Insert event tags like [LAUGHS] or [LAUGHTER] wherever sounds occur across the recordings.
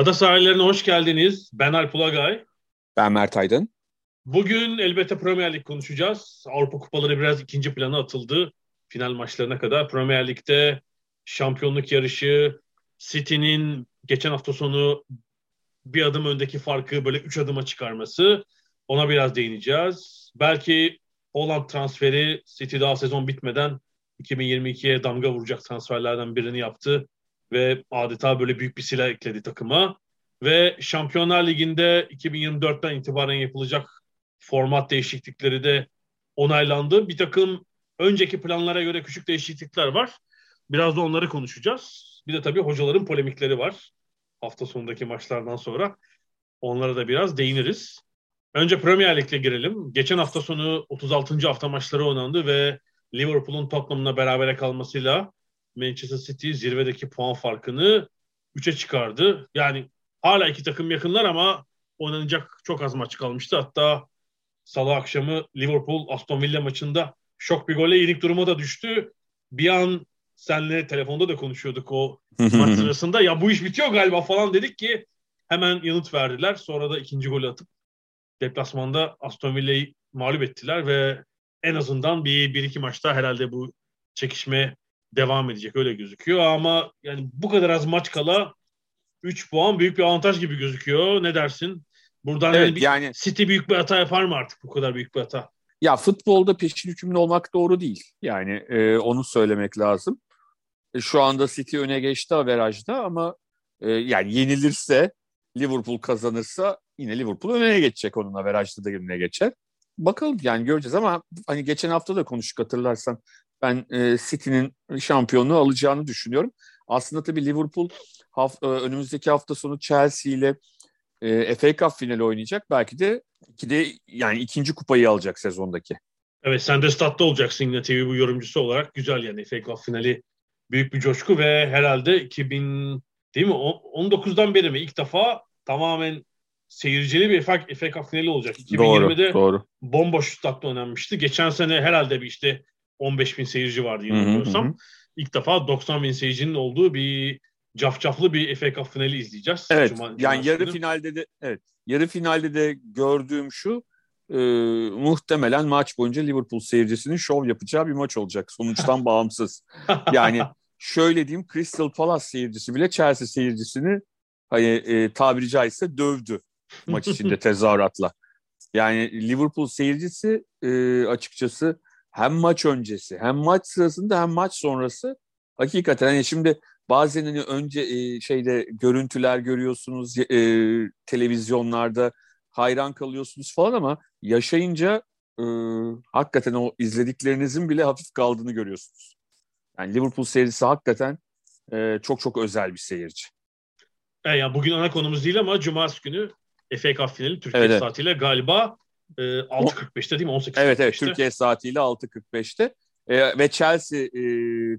Ada sahillerine hoş geldiniz. Ben Alp Ulagay. Ben Mert Aydın. Bugün elbette Premier Lig konuşacağız. Avrupa kupaları biraz ikinci plana atıldı. Final maçlarına kadar. Premier Lig'de şampiyonluk yarışı, City'nin geçen hafta sonu bir adım öndeki farkı böyle üç adıma çıkarması. Ona biraz değineceğiz. Belki Holland transferi City daha sezon bitmeden 2022'ye damga vuracak transferlerden birini yaptı ve adeta böyle büyük bir silah ekledi takıma. Ve Şampiyonlar Ligi'nde 2024'ten itibaren yapılacak format değişiklikleri de onaylandı. Bir takım önceki planlara göre küçük değişiklikler var. Biraz da onları konuşacağız. Bir de tabii hocaların polemikleri var. Hafta sonundaki maçlardan sonra. Onlara da biraz değiniriz. Önce Premier Lig'le girelim. Geçen hafta sonu 36. hafta maçları oynandı ve Liverpool'un Tottenham'la berabere kalmasıyla Manchester City zirvedeki puan farkını 3'e çıkardı. Yani hala iki takım yakınlar ama oynanacak çok az maç kalmıştı. Hatta salı akşamı Liverpool Aston Villa maçında şok bir golle yenik duruma da düştü. Bir an senle telefonda da konuşuyorduk o [LAUGHS] maç sırasında. Ya bu iş bitiyor galiba falan dedik ki hemen yanıt verdiler. Sonra da ikinci golü atıp deplasmanda Aston Villa'yı mağlup ettiler ve en azından bir, bir iki maçta herhalde bu çekişme devam edecek öyle gözüküyor ama yani bu kadar az maç kala 3 puan büyük bir avantaj gibi gözüküyor. Ne dersin? Buradan evet, yani, bir, yani City büyük bir hata yapar mı artık bu kadar büyük bir hata? Ya futbolda peşin hükümlü olmak doğru değil. Yani e, onu söylemek lazım. E, şu anda City öne geçti averajda ama e, yani yenilirse Liverpool kazanırsa yine Liverpool öne geçecek onun averajda da önüne geçer. Bakalım yani göreceğiz ama hani geçen hafta da konuştuk hatırlarsan ben e, City'nin şampiyonluğu alacağını düşünüyorum. Aslında tabii Liverpool hafta, e, önümüzdeki hafta sonu Chelsea ile e, FA Cup finali oynayacak. Belki de iki de yani ikinci kupayı alacak sezondaki. Evet sen de statta olacaksın yine TV bu yorumcusu olarak. Güzel yani FA Cup finali büyük bir coşku ve herhalde 2000 değil mi 19'dan beri mi ilk defa tamamen seyircili bir FA, FA Cup finali olacak. 2020'de doğru, doğru. bomboş statta oynanmıştı. Geçen sene herhalde bir işte 15 bin seyirci vardı yanılmıyorsam. İlk defa 90 bin seyircinin olduğu bir cafcaflı bir FA Cup finali izleyeceğiz. Evet. Cuma, yani yarı finalde de evet. Yarı finalde de gördüğüm şu e, muhtemelen maç boyunca Liverpool seyircisinin şov yapacağı bir maç olacak sonuçtan [LAUGHS] bağımsız. Yani şöyle diyeyim Crystal Palace seyircisi bile Chelsea seyircisini hani e, tabiri caizse dövdü maç içinde [LAUGHS] tezahüratla. Yani Liverpool seyircisi e, açıkçası hem maç öncesi hem maç sırasında hem maç sonrası hakikaten hani şimdi bazen hani önce e, şeyde görüntüler görüyorsunuz e, televizyonlarda hayran kalıyorsunuz falan ama yaşayınca e, hakikaten o izlediklerinizin bile hafif kaldığını görüyorsunuz. Yani Liverpool seyircisi hakikaten e, çok çok özel bir seyirci. E, yani bugün ana konumuz değil ama Cumartesi günü FA Cup finali Türkiye Evet, evet. saatiyle galiba e, 6.45'te değil mi? 18.45'te. Evet evet Türkiye saatiyle 6.45'te E, ve Chelsea e,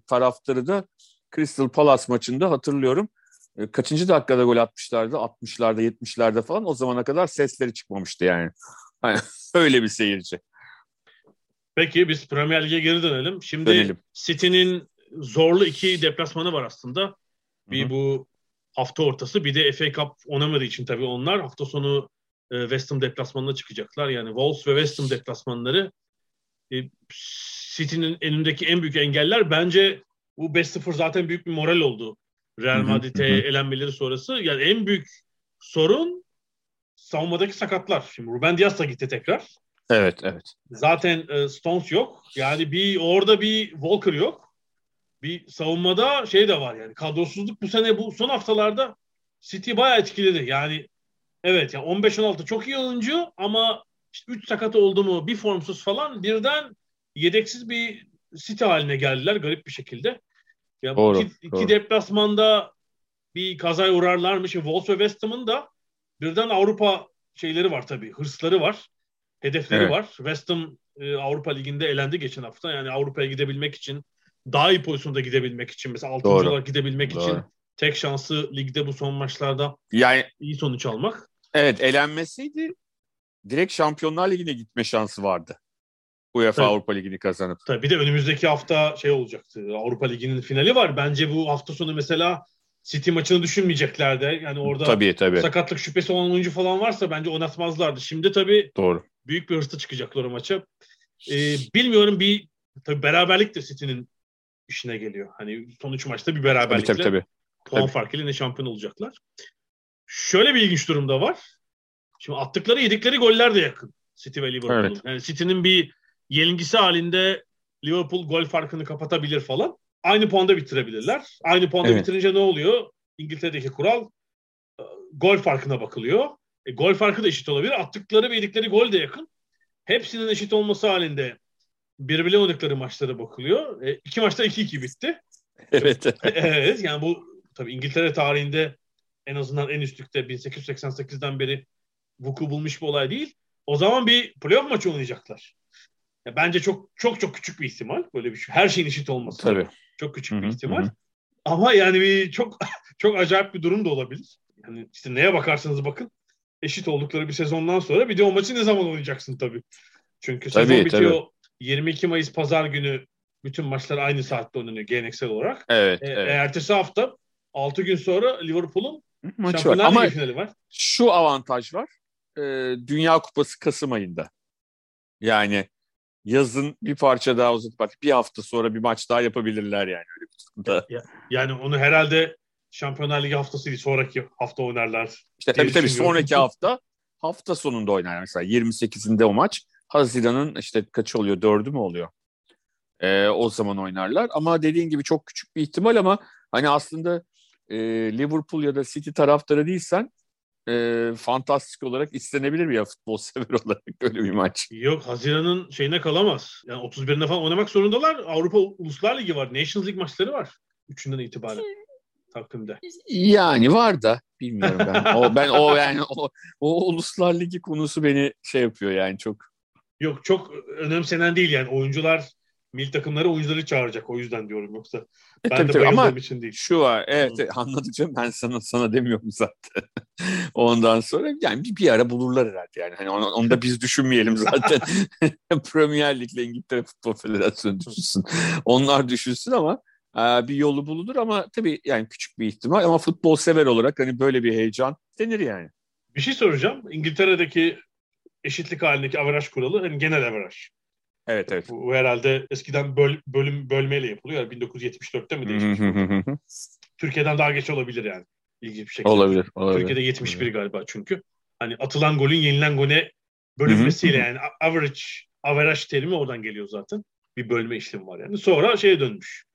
taraftarı da Crystal Palace maçında hatırlıyorum e, kaçıncı dakikada gol atmışlardı 60'larda 70'lerde falan o zamana kadar sesleri çıkmamıştı yani. [LAUGHS] Öyle bir seyirci. Peki biz Premier Lig'e geri dönelim. Şimdi Dönelim. City'nin zorlu iki deplasmanı var aslında. Bir Hı hı. bu hafta ortası bir de FA Cup oynamadığı için tabii onlar hafta sonu e, West Ham deplasmanına çıkacaklar. Yani Wolves ve West Ham deplasmanları e, City'nin önündeki en büyük engeller bence bu 5-0 zaten büyük bir moral oldu. Real Madrid'e elenmeleri sonrası. Yani en büyük sorun savunmadaki sakatlar. Şimdi Ruben Diaz da gitti tekrar. Evet evet. Zaten e, Stones yok. Yani bir orada bir Walker yok. Bir savunmada şey de var yani kadrosuzluk bu sene bu son haftalarda City bayağı etkiledi. Yani evet ya 15-16 çok iyi oyuncu ama işte 3 sakat oldu mu bir formsuz falan birden yedeksiz bir site haline geldiler garip bir şekilde. Ya Doğru, iki, iki doğru. deplasmanda bir kazaya uğrarlarmış. Wolves ve West Ham'ın da birden Avrupa şeyleri var tabii. Hırsları var. Hedefleri Evet. var. West Ham e, Avrupa Ligi'nde elendi geçen hafta. Yani Avrupa'ya gidebilmek için daha iyi pozisyonda gidebilmek için mesela 6. Doğru. olarak gidebilmek için Doğru. tek şansı ligde bu son maçlarda Yani iyi sonuç almak. Evet elenmeseydi direkt Şampiyonlar Ligi'ne gitme şansı vardı. UEFA Evet. Avrupa Ligi'ni kazanıp. Tabii bir de önümüzdeki hafta şey olacaktı. Avrupa Ligi'nin finali var. Bence bu hafta sonu mesela City maçını düşünmeyeceklerdi. Yani orada Tabii tabii. sakatlık şüphesi olan oyuncu falan varsa bence oynatmazlardı. Şimdi tabii Doğru. büyük bir hırsla çıkacaklar o maça. Ee, bilmiyorum bir tabii beraberlik de City'nin işine geliyor. Hani son üç maçta bir Tabii beraberlikle tabii tabii. puan tabii. farkıyla yine şampiyon olacaklar. Şöyle bir ilginç durum da var. Şimdi attıkları yedikleri goller de yakın. City ve Liverpool'un. Evet. Yani City'nin bir yenilgisi halinde Liverpool gol farkını kapatabilir falan. Aynı puanda bitirebilirler. Aynı puanda Evet. bitirince ne oluyor? İngiltere'deki kural e, gol farkına bakılıyor. E, gol farkı da eşit olabilir. Attıkları ve yedikleri gol de yakın. Hepsinin eşit olması halinde birbirine oynadıkları maçlara bakılıyor. E, iki maçta 2-2 bitti. Evet. [LAUGHS] evet yani bu tabii İngiltere tarihinde en azından en üstlükte 1888'den beri vuku bulmuş bir olay değil. O zaman bir playoff maçı oynayacaklar. Ya bence çok çok çok küçük bir ihtimal böyle bir şey. Her şeyin eşit olması. tabii. Çok küçük bir ihtimal. Ama yani bir çok [LAUGHS] çok acayip bir durum da olabilir. Yani işte neye bakarsanız bakın eşit oldukları bir sezondan sonra bir de o maçı ne zaman oynayacaksın tabii. Çünkü sezon Tabii, bitiyor 22 Mayıs pazar günü bütün maçlar aynı saatte oynanıyor geleneksel olarak. Evet. E, evet. e, ertesi hafta 6 gün sonra Liverpool'un Maçı var. Ama var. şu avantaj var. Ee, Dünya Kupası Kasım ayında. Yani yazın bir parça daha uzatıp artık bir hafta sonra bir maç daha yapabilirler yani öyle bir durumda. Yani onu herhalde Şampiyonlar Ligi haftası değil sonraki hafta oynarlar. İşte tabii tabii sonraki hafta hafta sonunda oynar. Mesela 28'inde o maç. Haziran'ın işte kaçı oluyor? Dördü mü oluyor? Ee, o zaman oynarlar. Ama dediğin gibi çok küçük bir ihtimal ama hani aslında e, Liverpool ya da City taraftarı değilsen e, fantastik olarak istenebilir bir ya futbol [LAUGHS] sever olarak böyle bir maç. Yok Haziran'ın şeyine kalamaz. Yani 31'inde falan oynamak zorundalar. Avrupa Uluslar Ligi var. Nations League maçları var. Üçünden itibaren takvimde. Yani var da bilmiyorum ben. O ben o yani o, o Uluslar Ligi konusu beni şey yapıyor yani çok. Yok çok önemsenen değil yani. Oyuncular milli takımları oyuncuları çağıracak. O yüzden diyorum yoksa. E, Ben tabii de tabii ama için değil. şu var evet Hı. anladık canım ben sana sana demiyorum zaten. [LAUGHS] Ondan sonra yani bir, bir ara bulurlar herhalde yani. Hani onu, onu da biz düşünmeyelim zaten. [LAUGHS] Premier Lig'le İngiltere Futbol Federasyonu düşünsün. Onlar düşünsün ama e, bir yolu bulunur ama tabii yani küçük bir ihtimal ama futbol sever olarak hani böyle bir heyecan denir yani. Bir şey soracağım. İngiltere'deki eşitlik halindeki averaj kuralı hani genel averaj. Evet evet. Bu herhalde eskiden böl, bölüm bölmeyle yapılıyor. Yani 1974'te mi değişmiş? Türkiye'den daha geç olabilir yani. İlginç bir şekilde. olabilir. olabilir. Türkiye'de 71 galiba çünkü. Hani atılan golün yenilen gole bölünmesiyle yani average, average terimi oradan geliyor zaten. Bir bölme işlemi var yani. Sonra şeye dönmüş.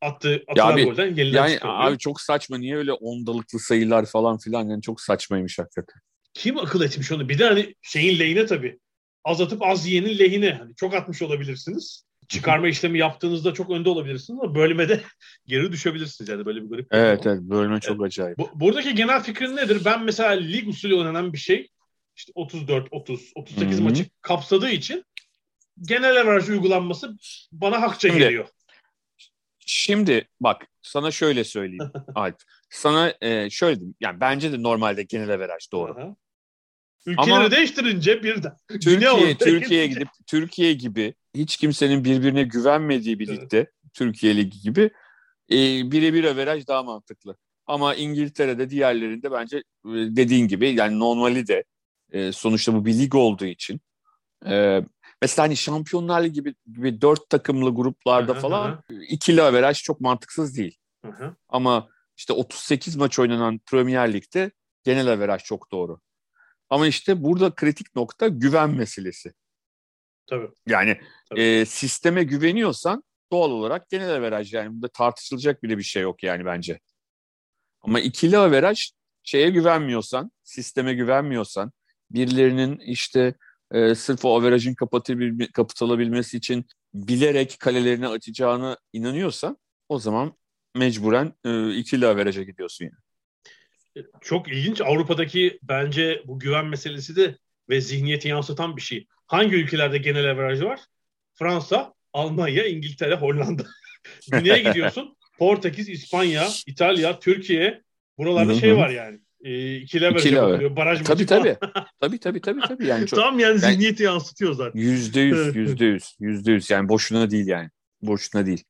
Attı, atılan abi, golden yenilen Yani çıkarılıyor. abi çok saçma niye öyle ondalıklı sayılar falan filan yani çok saçmaymış hakikaten. Kim akıl etmiş onu? Bir de hani şeyin lehine tabii. Az atıp az yiyenin lehine. Hani çok atmış olabilirsiniz. Çıkarma işlemi yaptığınızda çok önde olabilirsiniz ama bölmede [LAUGHS] geri düşebilirsiniz. Yani böyle bir garip. bir Evet evet bölme çok acayip. Bu, buradaki genel fikrin nedir? Ben mesela lig usulü oynanan bir şey işte 34, 30, 38 Hı hı. maçı kapsadığı için genel averaj uygulanması bana hakça Şimdi- geliyor. Şimdi bak sana şöyle söyleyeyim [LAUGHS] Alp. Sana e, şöyle diyeyim. Yani bence de normalde genel averaj doğru. Aha. Ülkeleri Ama- değiştirince birden. [LAUGHS] Türkiye Türkiye'ye gidip Türkiye gibi hiç kimsenin birbirine güvenmediği bir Evet. ligde Türkiye Ligi gibi e, birebir averaj daha mantıklı. Ama İngiltere'de diğerlerinde bence e, dediğin gibi yani normali de e, sonuçta bu bir lig olduğu için e, mesela hani Şampiyonlar Ligi gibi, gibi dört takımlı gruplarda falan aha. ikili averaj çok mantıksız değil. Ama işte 38 maç oynanan Premier Lig'de genel averaj çok doğru. Ama işte burada kritik nokta güven meselesi. Tabii. Yani Tabii. e, sisteme güveniyorsan doğal olarak genel averaj yani bunda tartışılacak bile bir şey yok yani bence. Ama ikili averaj şeye güvenmiyorsan, sisteme güvenmiyorsan, birilerinin işte e, sırf o averajın kapatılabilmesi için bilerek kalelerini açacağını inanıyorsan o zaman mecburen e, ikili averaja gidiyorsun yani. Çok ilginç. Avrupa'daki bence bu güven meselesi de ve zihniyeti yansıtan bir şey. Hangi ülkelerde genel averaj var? Fransa, Almanya, İngiltere, Hollanda. [LAUGHS] Güney'e gidiyorsun. Portekiz, İspanya, İtalya, Türkiye. Buralarda şey var yani. E, ikili averaj yapılıyor. Baraj tabii tabii. [LAUGHS] tabii tabii tabii tabii. Yani çok, Tam yani zihniyeti yani, yansıtıyor zaten. Yüzde yüz, yüzde yüz, yüzde yüz. Yani boşuna değil yani. Boşuna değil.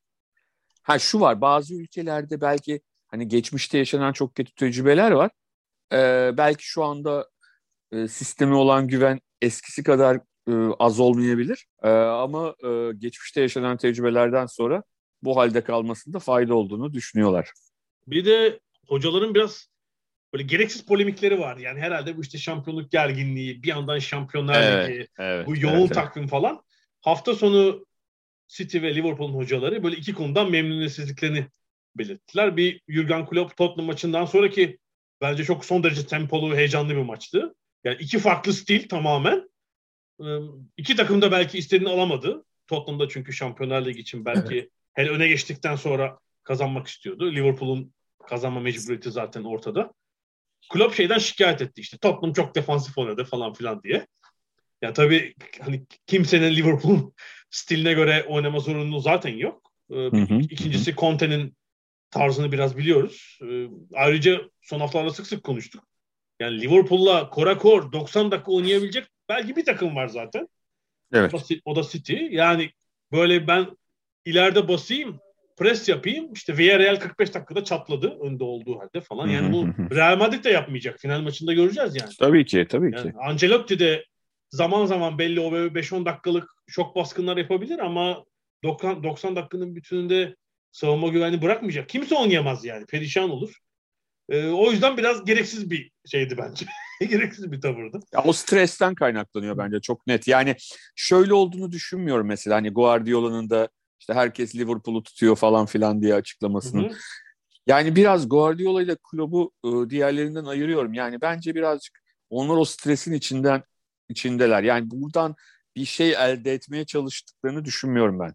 Ha şu var bazı ülkelerde belki hani geçmişte yaşanan çok kötü tecrübeler var. Ee, belki şu anda e, sistemi olan güven eskisi kadar e, az olmayabilir. E, ama e, geçmişte yaşanan tecrübelerden sonra bu halde kalmasında fayda olduğunu düşünüyorlar. Bir de hocaların biraz böyle gereksiz polemikleri var. Yani herhalde bu işte şampiyonluk gerginliği, bir yandan şampiyonlar evet, ligi, evet, bu yoğun evet, takvim evet. falan. Hafta sonu City ve Liverpool'un hocaları böyle iki konudan memnuniyetsizliklerini belirttiler. Bir Jurgen Klopp Tottenham maçından sonraki bence çok son derece tempolu, heyecanlı bir maçtı. Yani iki farklı stil tamamen. İki takım da belki istediğini alamadı. Tottenham'da çünkü Şampiyonlar Ligi için belki evet. hele öne geçtikten sonra kazanmak istiyordu. Liverpool'un kazanma mecburiyeti zaten ortada. Klopp şeyden şikayet etti işte. Tottenham çok defansif oynadı falan filan diye. Ya tabii hani kimsenin Liverpool [LAUGHS] stiline göre oynama zorunluluğu zaten yok. Ee, hı hı, İkincisi. Conte'nin tarzını biraz biliyoruz. Ee, ayrıca son haftalarda sık sık konuştuk. Yani Liverpool'la Korakor 90 dakika oynayabilecek belki bir takım var zaten. Evet. O da, o da City. Yani böyle ben ileride basayım, pres yapayım. İşte Villarreal 45 dakikada çatladı önde olduğu halde falan. Yani bu [LAUGHS] Real Madrid de yapmayacak. Final maçında göreceğiz yani. Tabii ki, tabii yani ki. Ancelotti de zaman zaman belli o 5-10 dakikalık şok baskınlar yapabilir ama 90, 90 dakikanın bütününde savunma güvenli bırakmayacak. Kimse oynayamaz yani. Perişan olur. Ee, o yüzden biraz gereksiz bir şeydi bence. [LAUGHS] gereksiz bir tavırdı. Ya o stresten kaynaklanıyor bence çok net. Yani şöyle olduğunu düşünmüyorum mesela hani Guardiola'nın da işte herkes Liverpool'u tutuyor falan filan diye açıklamasını. Hı hı. Yani biraz Guardiola ile kulübü e, diğerlerinden ayırıyorum. Yani bence birazcık onlar o stresin içinden içindeler. Yani buradan bir şey elde etmeye çalıştıklarını düşünmüyorum ben.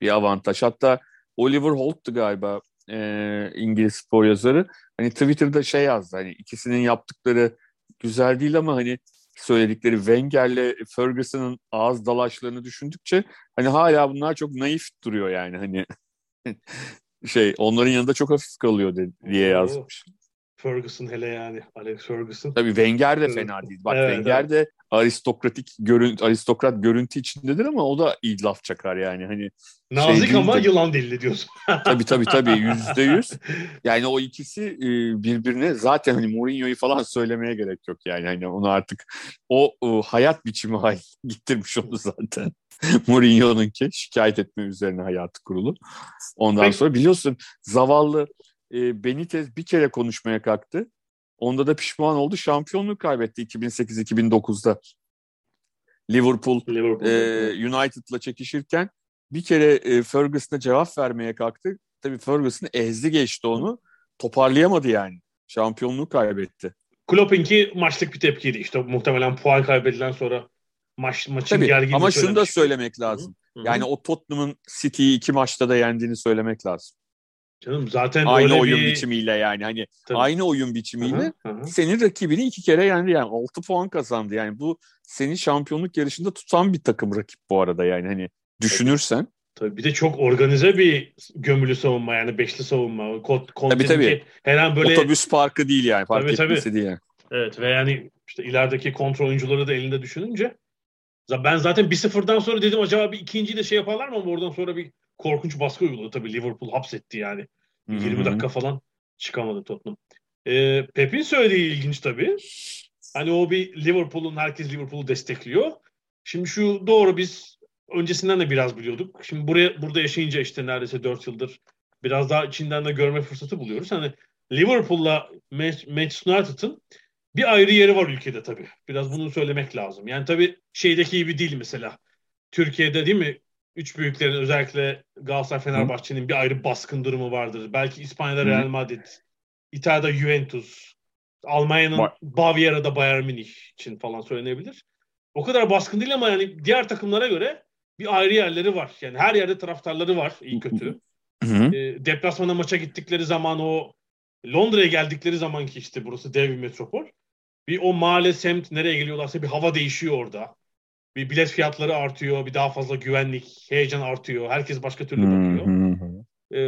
Bir avantaj. Hatta Oliver Holt'tu galiba e, İngiliz spor yazarı. Hani Twitter'da şey yazdı. Hani ikisinin yaptıkları güzel değil ama hani söyledikleri Wenger'le Ferguson'ın ağız dalaşlarını düşündükçe hani hala bunlar çok naif duruyor yani hani [LAUGHS] şey onların yanında çok hafif kalıyor diye yazmış. Ferguson hele yani Alex Ferguson. Tabii Wenger de fena değil. Bak evet, Wenger evet. de aristokratik görüntü aristokrat görüntü içindedir ama o da iyi laf çakar yani hani Nazik şey ama de, yılan dilli diyorsun. [LAUGHS] tabii tabii tabii [LAUGHS] yüzde yüz. Yani o ikisi e, birbirine zaten hani Mourinho'yu falan söylemeye gerek yok yani hani onu artık o, o hayat biçimi hal [LAUGHS] gittirmiş onu zaten. Mourinho'nun ki şikayet etme üzerine hayatı kurulu. Ondan Peki. sonra biliyorsun zavallı e, Benitez bir kere konuşmaya kalktı. Onda da pişman oldu. Şampiyonluğu kaybetti 2008-2009'da. Liverpool, Liverpool e, United'la çekişirken bir kere e, Ferguson'a cevap vermeye kalktı. Tabii Ferguson ezdi geçti onu. Toparlayamadı yani. Şampiyonluğu kaybetti. Klopp'inki maçlık bir tepkiydi. İşte muhtemelen puan kaybedilen sonra maç maçın Tabii, gerginliği Ama şunu da söylemek lazım. Hı-hı. Yani o Tottenham'ın City'yi iki maçta da yendiğini söylemek lazım. Canım zaten aynı oyun bir... biçimiyle yani hani Tabii. aynı oyun biçimiyle hı hı. senin rakibini iki kere yendi yani 6 puan kazandı yani bu seni şampiyonluk yarışında tutan bir takım rakip bu arada yani hani düşünürsen. Tabii bir de çok organize bir gömülü savunma yani beşli savunma. Kod, tabii tabii. Her an böyle otobüs parkı değil yani fark tabii, etmesi tabii. değil yani. Evet ve yani işte ilerideki kontrol oyuncuları da elinde düşününce ben zaten bir sıfırdan sonra dedim acaba bir ikinciyi de şey yaparlar mı oradan sonra bir korkunç baskı uyguladı tabii Liverpool hapsetti yani. Hı-hı. 20 dakika falan çıkamadı Tottenham. Ee, Pep'in söylediği ilginç tabii. Hani o bir Liverpool'un herkes Liverpool'u destekliyor. Şimdi şu doğru biz öncesinden de biraz biliyorduk. Şimdi buraya burada yaşayınca işte neredeyse 4 yıldır biraz daha içinden de görme fırsatı buluyoruz. Hani Liverpool'la Manchester United'ın bir ayrı yeri var ülkede tabii. Biraz bunu söylemek lazım. Yani tabii şeydeki gibi değil mesela. Türkiye'de değil mi üç büyüklerin özellikle Galatasaray Fenerbahçe'nin bir ayrı baskın durumu vardır. Belki İspanya'da Real Madrid, İtalya'da Juventus, Almanya'nın Baviera'da Bayern Münih için falan söylenebilir. O kadar baskın değil ama yani diğer takımlara göre bir ayrı yerleri var. Yani her yerde taraftarları var iyi kötü. E, deplasmana maça gittikleri zaman o Londra'ya geldikleri zaman ki işte burası dev bir metropol. Bir o mahalle semt nereye geliyorlarsa bir hava değişiyor orada. Bir bilet fiyatları artıyor, bir daha fazla güvenlik, heyecan artıyor. Herkes başka türlü bakıyor. Ee,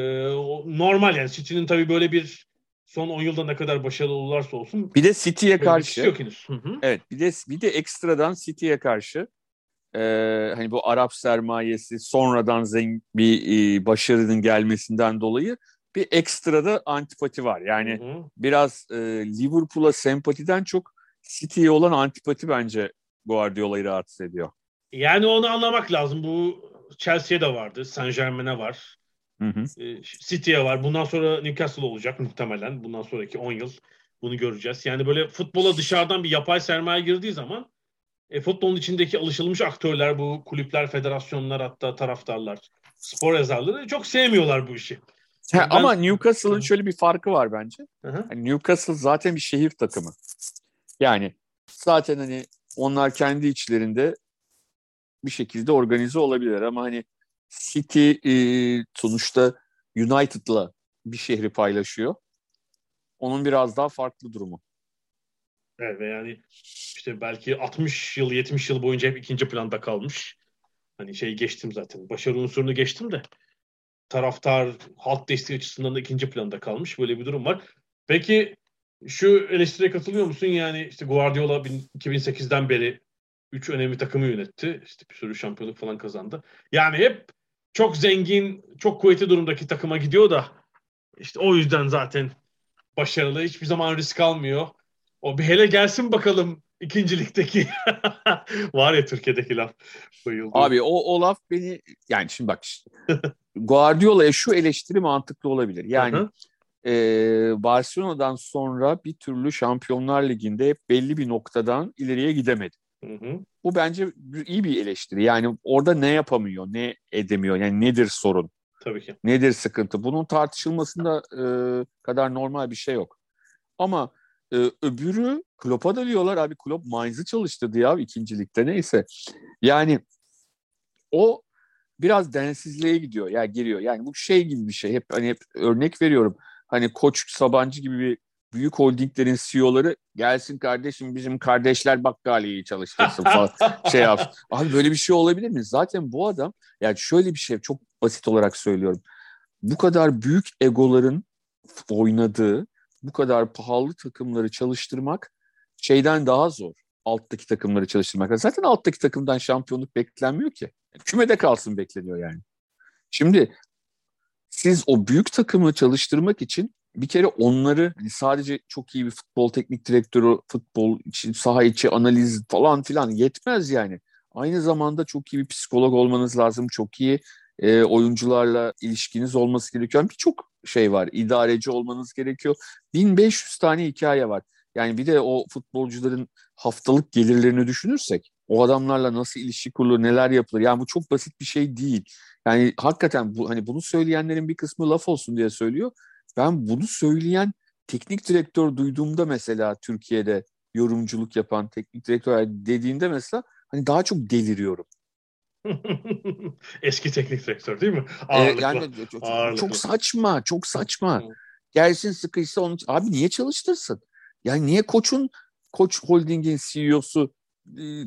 normal yani City'nin tabii böyle bir son 10 yılda ne kadar başarılı olurlarsa olsun Bir de City'ye karşı şey yok henüz. Evet bir de bir de ekstradan City'ye karşı e, hani bu Arap sermayesi sonradan zengin bir e, başarının gelmesinden dolayı bir ekstra da antipati var. Yani Hı hı. biraz e, Liverpool'a sempatiden çok City'ye olan antipati bence Guardiola'yı rahatsız ediyor. Yani onu anlamak lazım. Bu Chelsea'ye de vardı, Saint Germain'e var, Hı hı. e, City'ye var. Bundan sonra Newcastle olacak muhtemelen. Bundan sonraki 10 yıl bunu göreceğiz. Yani böyle futbola dışarıdan bir yapay sermaye girdiği zaman e, futbolun içindeki alışılmış aktörler, bu kulüpler, federasyonlar hatta taraftarlar, spor yazarları çok sevmiyorlar bu işi. Ha, Ben- ama Newcastle'ın şöyle bir farkı var bence. Hı hı. Hani Newcastle zaten bir şehir takımı. Yani zaten hani onlar kendi içlerinde bir şekilde organize olabilir ama hani City e, sonuçta United'la bir şehri paylaşıyor. Onun biraz daha farklı durumu. Evet ve yani işte belki 60 yıl 70 yıl boyunca hep ikinci planda kalmış. Hani şey geçtim zaten. Başarı unsurunu geçtim de taraftar halk desteği açısından da ikinci planda kalmış. Böyle bir durum var. Peki şu eleştiriye katılıyor musun? Yani işte Guardiola bin- 2008'den beri 3 önemli takımı yönetti. İşte bir sürü şampiyonluk falan kazandı. Yani hep çok zengin, çok kuvvetli durumdaki takıma gidiyor da işte o yüzden zaten başarılı. Hiçbir zaman risk almıyor. O bir hele gelsin bakalım ikincilikteki. [LAUGHS] Var ya Türkiye'deki laf. Bayıldım. Abi o, o laf beni yani şimdi bak [LAUGHS] Guardiola'ya şu eleştiri mantıklı olabilir. Yani Hı hı. E, Barcelona'dan sonra bir türlü Şampiyonlar Ligi'nde hep belli bir noktadan ileriye gidemedi. Hı hı. Bu bence iyi bir eleştiri. Yani orada ne yapamıyor, ne edemiyor, yani nedir sorun, Tabii ki. nedir sıkıntı? Bunun tartışılmasında e, kadar normal bir şey yok. Ama e, öbürü Klopp'a da diyorlar abi Klopp Mainz'ı çalıştırdı ya ikincilikte neyse. Yani o biraz densizliğe gidiyor ya giriyor. Yani bu şey gibi bir şey. Hep hani hep örnek veriyorum. Hani Koç Sabancı gibi bir büyük holdinglerin CEO'ları gelsin kardeşim bizim kardeşler bakkaliyeyi çalıştırsın falan [LAUGHS] şey yapsın. Abi böyle bir şey olabilir mi? Zaten bu adam yani şöyle bir şey çok basit olarak söylüyorum. Bu kadar büyük egoların oynadığı bu kadar pahalı takımları çalıştırmak şeyden daha zor. Alttaki takımları çalıştırmak. Zaten alttaki takımdan şampiyonluk beklenmiyor ki. Kümede kalsın bekleniyor yani. Şimdi siz o büyük takımı çalıştırmak için bir kere onları hani sadece çok iyi bir futbol teknik direktörü, futbol için saha içi analiz falan filan yetmez yani. Aynı zamanda çok iyi bir psikolog olmanız lazım. Çok iyi e, oyuncularla ilişkiniz olması gerekiyor. Yani Birçok şey var. İdareci olmanız gerekiyor. 1500 tane hikaye var. Yani bir de o futbolcuların haftalık gelirlerini düşünürsek o adamlarla nasıl ilişki kurulur, neler yapılır. Yani bu çok basit bir şey değil. Yani hakikaten bu hani bunu söyleyenlerin bir kısmı laf olsun diye söylüyor. Ben bunu söyleyen teknik direktör duyduğumda mesela Türkiye'de yorumculuk yapan teknik direktör dediğinde mesela hani daha çok deliriyorum. [LAUGHS] Eski teknik direktör değil mi? Ee, Ağırlıklı. yani çok, Ağırlıklı. çok saçma, çok saçma. Gelsin sıkıysa onu abi niye çalıştırsın? Yani niye koçun Koç Holding'in CEO'su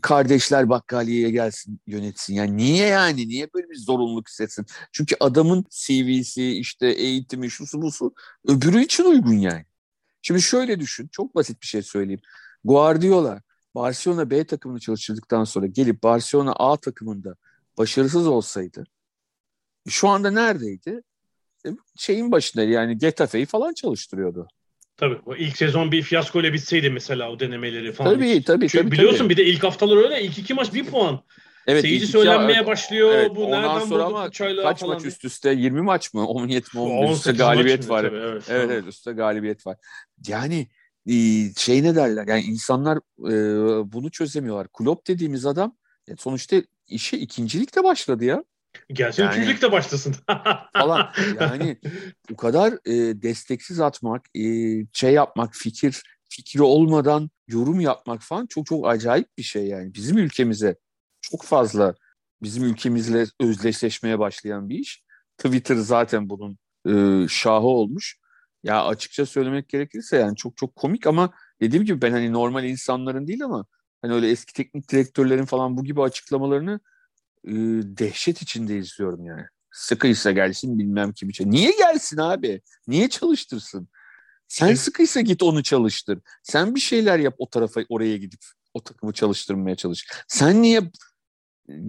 kardeşler bakkaliyeye gelsin yönetsin. Yani niye yani? Niye böyle bir zorunluluk hissetsin? Çünkü adamın CV'si işte eğitimi şusu busu öbürü için uygun yani. Şimdi şöyle düşün. Çok basit bir şey söyleyeyim. Guardiola Barcelona B takımını çalıştırdıktan sonra gelip Barcelona A takımında başarısız olsaydı şu anda neredeydi? E, Şeyin başında yani Getafe'yi falan çalıştırıyordu. Tabii. O ilk sezon bir fiyasko ile bitseydi mesela o denemeleri falan. Tabii tabii Çünkü tabii. biliyorsun tabii. bir de ilk haftalar öyle. İlk iki maç bir puan. Evet, Seyirci söylenmeye başlıyor. Evet, bu ondan nereden sonra ama kaç falan maç üst üste? 20 maç mı? 17 mi? 11 üstte 18 galibiyet var. Tabii, evet. Evet evet üstte galibiyet var. Yani e, şey ne derler yani insanlar e, bunu çözemiyorlar. Klopp dediğimiz adam e, sonuçta işe ikincilikte başladı ya Gelsin Yani- üçüncülük de başlasın. [LAUGHS] falan. Yani bu kadar e, desteksiz atmak, e, şey yapmak, fikir fikri olmadan yorum yapmak falan çok çok acayip bir şey yani. Bizim ülkemize çok fazla bizim ülkemizle özdeşleşmeye başlayan bir iş. Twitter zaten bunun e, şahı olmuş. Ya açıkça söylemek gerekirse yani çok çok komik ama dediğim gibi ben hani normal insanların değil ama hani öyle eski teknik direktörlerin falan bu gibi açıklamalarını e, dehşet içinde izliyorum yani. Sıkıysa gelsin bilmem kim için. Niye gelsin abi? Niye çalıştırsın? Sen sıkıysa git onu çalıştır. Sen bir şeyler yap o tarafa oraya gidip o takımı çalıştırmaya çalış. Sen niye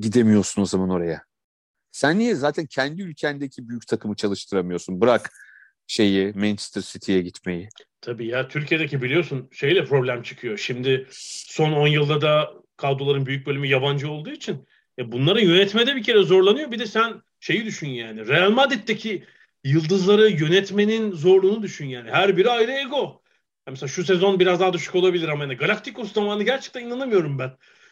gidemiyorsun o zaman oraya? Sen niye zaten kendi ülkendeki büyük takımı çalıştıramıyorsun? Bırak şeyi Manchester City'ye gitmeyi. Tabii ya Türkiye'deki biliyorsun şeyle problem çıkıyor. Şimdi son 10 yılda da kadroların büyük bölümü yabancı olduğu için e bunları yönetmede bir kere zorlanıyor. Bir de sen şeyi düşün yani. Real Madrid'deki yıldızları yönetmenin zorluğunu düşün yani. Her biri ayrı ego. Mesela şu sezon biraz daha düşük olabilir ama yani Galacticos zamanı gerçekten inanamıyorum ben.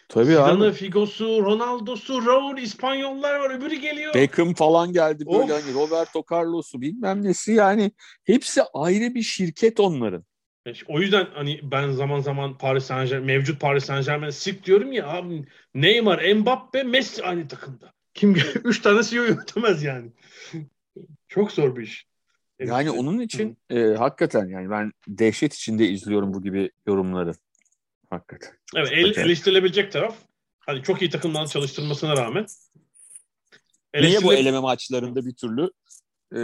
Tabii Zidane'ı, abi. Figo'su, Ronaldo'su, Raul, İspanyollar var öbürü geliyor. Beckham falan geldi böyle of. hani Roberto Carlos'u bilmem nesi yani hepsi ayrı bir şirket onların. O yüzden hani ben zaman zaman Paris Saint Germain, mevcut Paris Saint Germain'e sık diyorum ya abi Neymar, Mbappe, Messi aynı takımda. Kim [LAUGHS] üç tane CEO yönetemez yani. Çok zor bir iş. Yani evet. onun için e, hakikaten yani ben dehşet içinde izliyorum bu gibi yorumları. Hakikaten. Çok evet el, eleştirilebilecek taraf hani çok iyi takımdan çalıştırmasına rağmen Niye bu eleme maçlarında bir türlü e,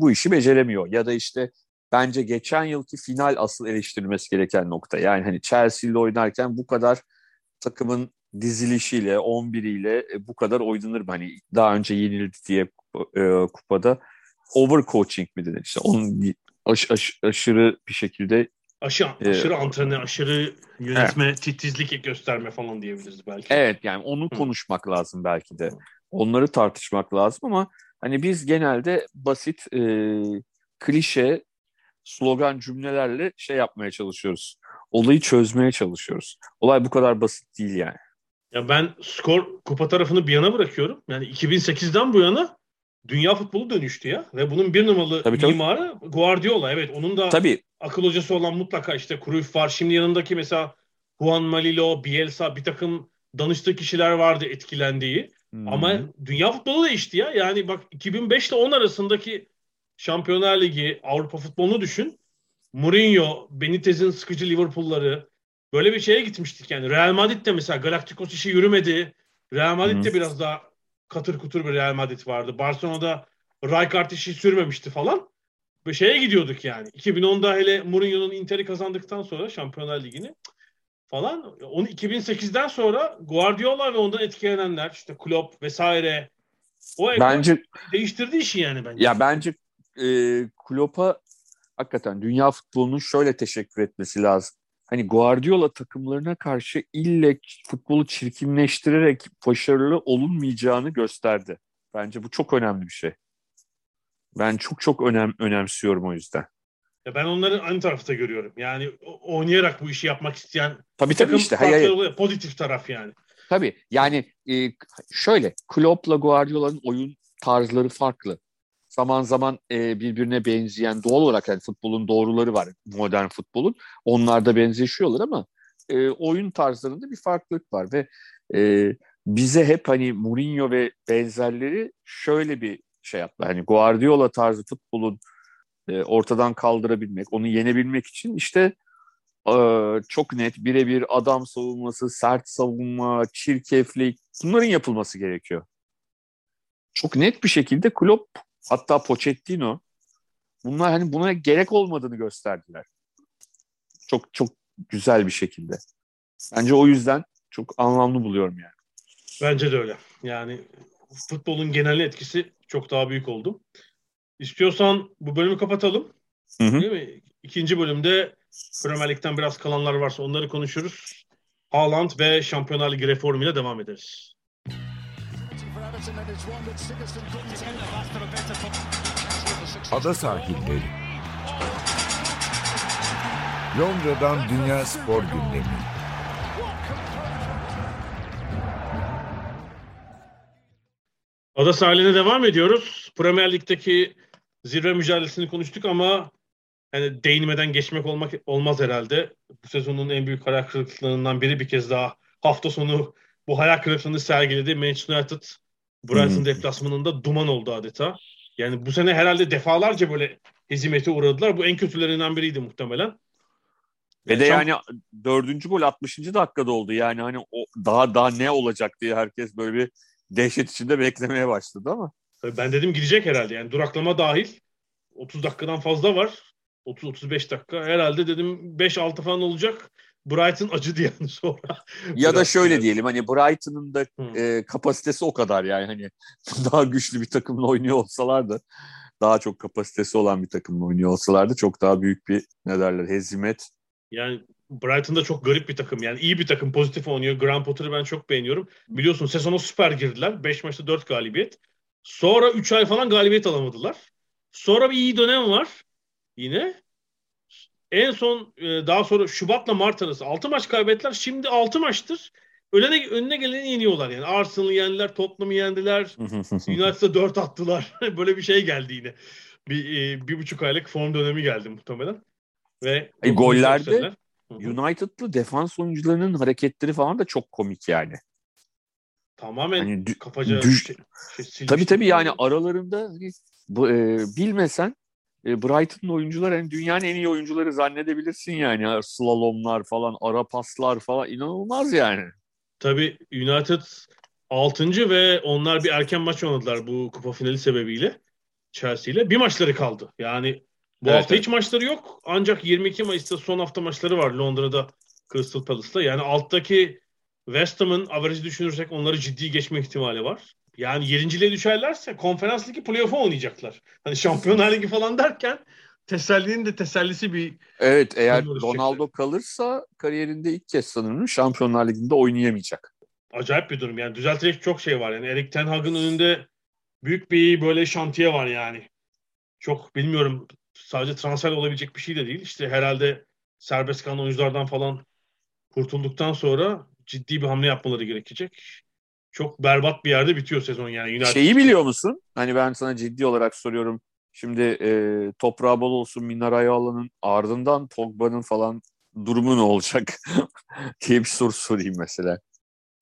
bu işi beceremiyor? Ya da işte bence geçen yılki final asıl eleştirilmesi gereken nokta. Yani hani Chelsea ile oynarken bu kadar takımın dizilişiyle, 11'iyle e, bu kadar oynanır mı? Hani daha önce yenildi diye e, kupada overcoaching mi denir? İşte onun aş, aş, aşırı bir şekilde Aşı, e, aşırı e, antrenör, aşırı yönetme, evet. titizlik gösterme falan diyebiliriz belki. Evet yani onu Hı. konuşmak lazım belki de. Onları tartışmak lazım ama hani biz genelde basit e, klişe slogan cümlelerle şey yapmaya çalışıyoruz. Olayı çözmeye çalışıyoruz. Olay bu kadar basit değil yani. Ya ben skor kupa tarafını bir yana bırakıyorum. Yani 2008'den bu yana dünya futbolu dönüştü ya. Ve bunun bir numaralı tabii, tabii. mimarı Guardiola. Evet onun da tabii. akıl hocası olan mutlaka işte Cruyff var. Şimdi yanındaki mesela Juan Malilo, Bielsa bir takım danıştığı kişiler vardı etkilendiği. Hmm. Ama dünya futbolu değişti ya. Yani bak 2005 ile 10 arasındaki Şampiyonlar Ligi, Avrupa futbolunu düşün. Mourinho, Benitez'in sıkıcı Liverpool'ları böyle bir şeye gitmiştik yani. Real Madrid de mesela Galacticos işi yürümedi. Real Madrid de biraz daha katır kutur bir Real Madrid vardı. Barcelona'da Rijkaard işi sürmemişti falan. Ve şeye gidiyorduk yani. 2010'da hele Mourinho'nun Inter'i kazandıktan sonra Şampiyonlar Ligi'ni falan. Onu 2008'den sonra Guardiola ve ondan etkilenenler işte Klopp vesaire o bence değiştirdi işi yani bence. Ya bence e, Klopp'a hakikaten dünya futbolunun şöyle teşekkür etmesi lazım hani Guardiola takımlarına karşı ille futbolu çirkinleştirerek başarılı olunmayacağını gösterdi. Bence bu çok önemli bir şey. Ben çok çok önem önemsiyorum o yüzden. Ya ben onları aynı tarafta görüyorum. Yani oynayarak bu işi yapmak isteyen tabii, tabii işte. Hayır, hayır. pozitif taraf yani. Tabii yani e, şöyle Klopp'la Guardiola'nın oyun tarzları farklı zaman zaman e, birbirine benzeyen doğal olarak yani futbolun doğruları var modern futbolun. Onlar da benzeşiyorlar ama e, oyun tarzlarında bir farklılık var ve e, bize hep hani Mourinho ve benzerleri şöyle bir şey yaptı. Hani Guardiola tarzı futbolun e, ortadan kaldırabilmek, onu yenebilmek için işte e, çok net birebir adam savunması, sert savunma, çirkeflik bunların yapılması gerekiyor. Çok net bir şekilde Klopp Hatta Pochettino bunlar hani buna gerek olmadığını gösterdiler. Çok çok güzel bir şekilde. Bence o yüzden çok anlamlı buluyorum yani. Bence de öyle. Yani futbolun genel etkisi çok daha büyük oldu. İstiyorsan bu bölümü kapatalım. Hı hı. Değil mi? İkinci bölümde Premier Lig'den biraz kalanlar varsa onları konuşuruz. Haaland ve Şampiyonlar Ligi reformuyla devam ederiz. Ada sahilleri. Londra'dan Dünya Spor Gündemi. Ada sahiline devam ediyoruz. Premier Lig'deki zirve mücadelesini konuştuk ama yani değinmeden geçmek olmak olmaz herhalde. Bu sezonun en büyük hayal kırıklıklarından biri bir kez daha hafta sonu bu hayal kırıklığını sergiledi. Manchester United Brighton hmm. deplasmanında duman oldu adeta. Yani bu sene herhalde defalarca böyle hezimete uğradılar. Bu en kötülerinden biriydi muhtemelen. Ve de yani dördüncü gol 60. dakikada oldu. Yani hani o daha daha ne olacak diye herkes böyle bir dehşet içinde beklemeye başladı ama. Ben dedim gidecek herhalde yani duraklama dahil. 30 dakikadan fazla var. 30-35 dakika. Herhalde dedim 5-6 falan olacak. Brighton acıdı yani [LAUGHS] sonra. ya da şöyle yani. diyelim hani Brighton'ın da e, kapasitesi o kadar yani hani [LAUGHS] daha güçlü bir takımla oynuyor olsalardı daha çok kapasitesi olan bir takımla oynuyor olsalardı çok daha büyük bir ne derler hezimet. Yani Brighton da çok garip bir takım. Yani iyi bir takım. Pozitif oynuyor. Graham Potter'ı ben çok beğeniyorum. Biliyorsun sezona süper girdiler. 5 maçta 4 galibiyet. Sonra 3 ay falan galibiyet alamadılar. Sonra bir iyi dönem var. Yine. En son e, daha sonra Şubat'la Mart arası 6 maç kaybettiler. Şimdi 6 maçtır. Önüne, önüne geleni yeniyorlar yani. Arsenal'ı yendiler, Tottenham'ı yendiler. United'a 4 attılar. [LAUGHS] Böyle bir şey geldi yine. Bir, e, bir buçuk aylık form dönemi geldi muhtemelen. Ve e, gollerde United'lı defans oyuncularının hareketleri falan da çok komik yani. Tamamen hani kafaca düş- şey, şey, Tabii tabii yani aralarında bu, e, bilmesen e, Brighton'ın oyuncular yani dünyanın en iyi oyuncuları zannedebilirsin yani. Slalomlar falan, ara paslar falan inanılmaz yani. Tabii United 6. ve onlar bir erken maç oynadılar bu kupa finali sebebiyle Chelsea ile. Bir maçları kaldı. Yani bu evet, hafta evet. hiç maçları yok. Ancak 22 Mayıs'ta son hafta maçları var Londra'da Crystal Palace'ta. Yani alttaki West Ham'ın averajı düşünürsek onları ciddi geçme ihtimali var. Yani yedinciliğe düşerlerse konferans ligi playoff'a oynayacaklar. Hani şampiyonlar ligi falan derken tesellinin de tesellisi bir... Evet eğer Ronaldo kalırsa kariyerinde ilk kez sanırım şampiyonlar liginde oynayamayacak. Acayip bir durum yani düzeltecek çok şey var. Yani Erik Ten Hag'ın önünde büyük bir böyle şantiye var yani. Çok bilmiyorum sadece transfer olabilecek bir şey de değil. İşte herhalde serbest kalan oyunculardan falan kurtulduktan sonra ciddi bir hamle yapmaları gerekecek. Çok berbat bir yerde bitiyor sezon yani. United Şeyi biliyor musun? Hani ben sana ciddi olarak soruyorum. Şimdi e, toprağı bol olsun Minar Ayala'nın ardından Pogba'nın falan durumu ne olacak [LAUGHS] diye bir soru sorayım mesela.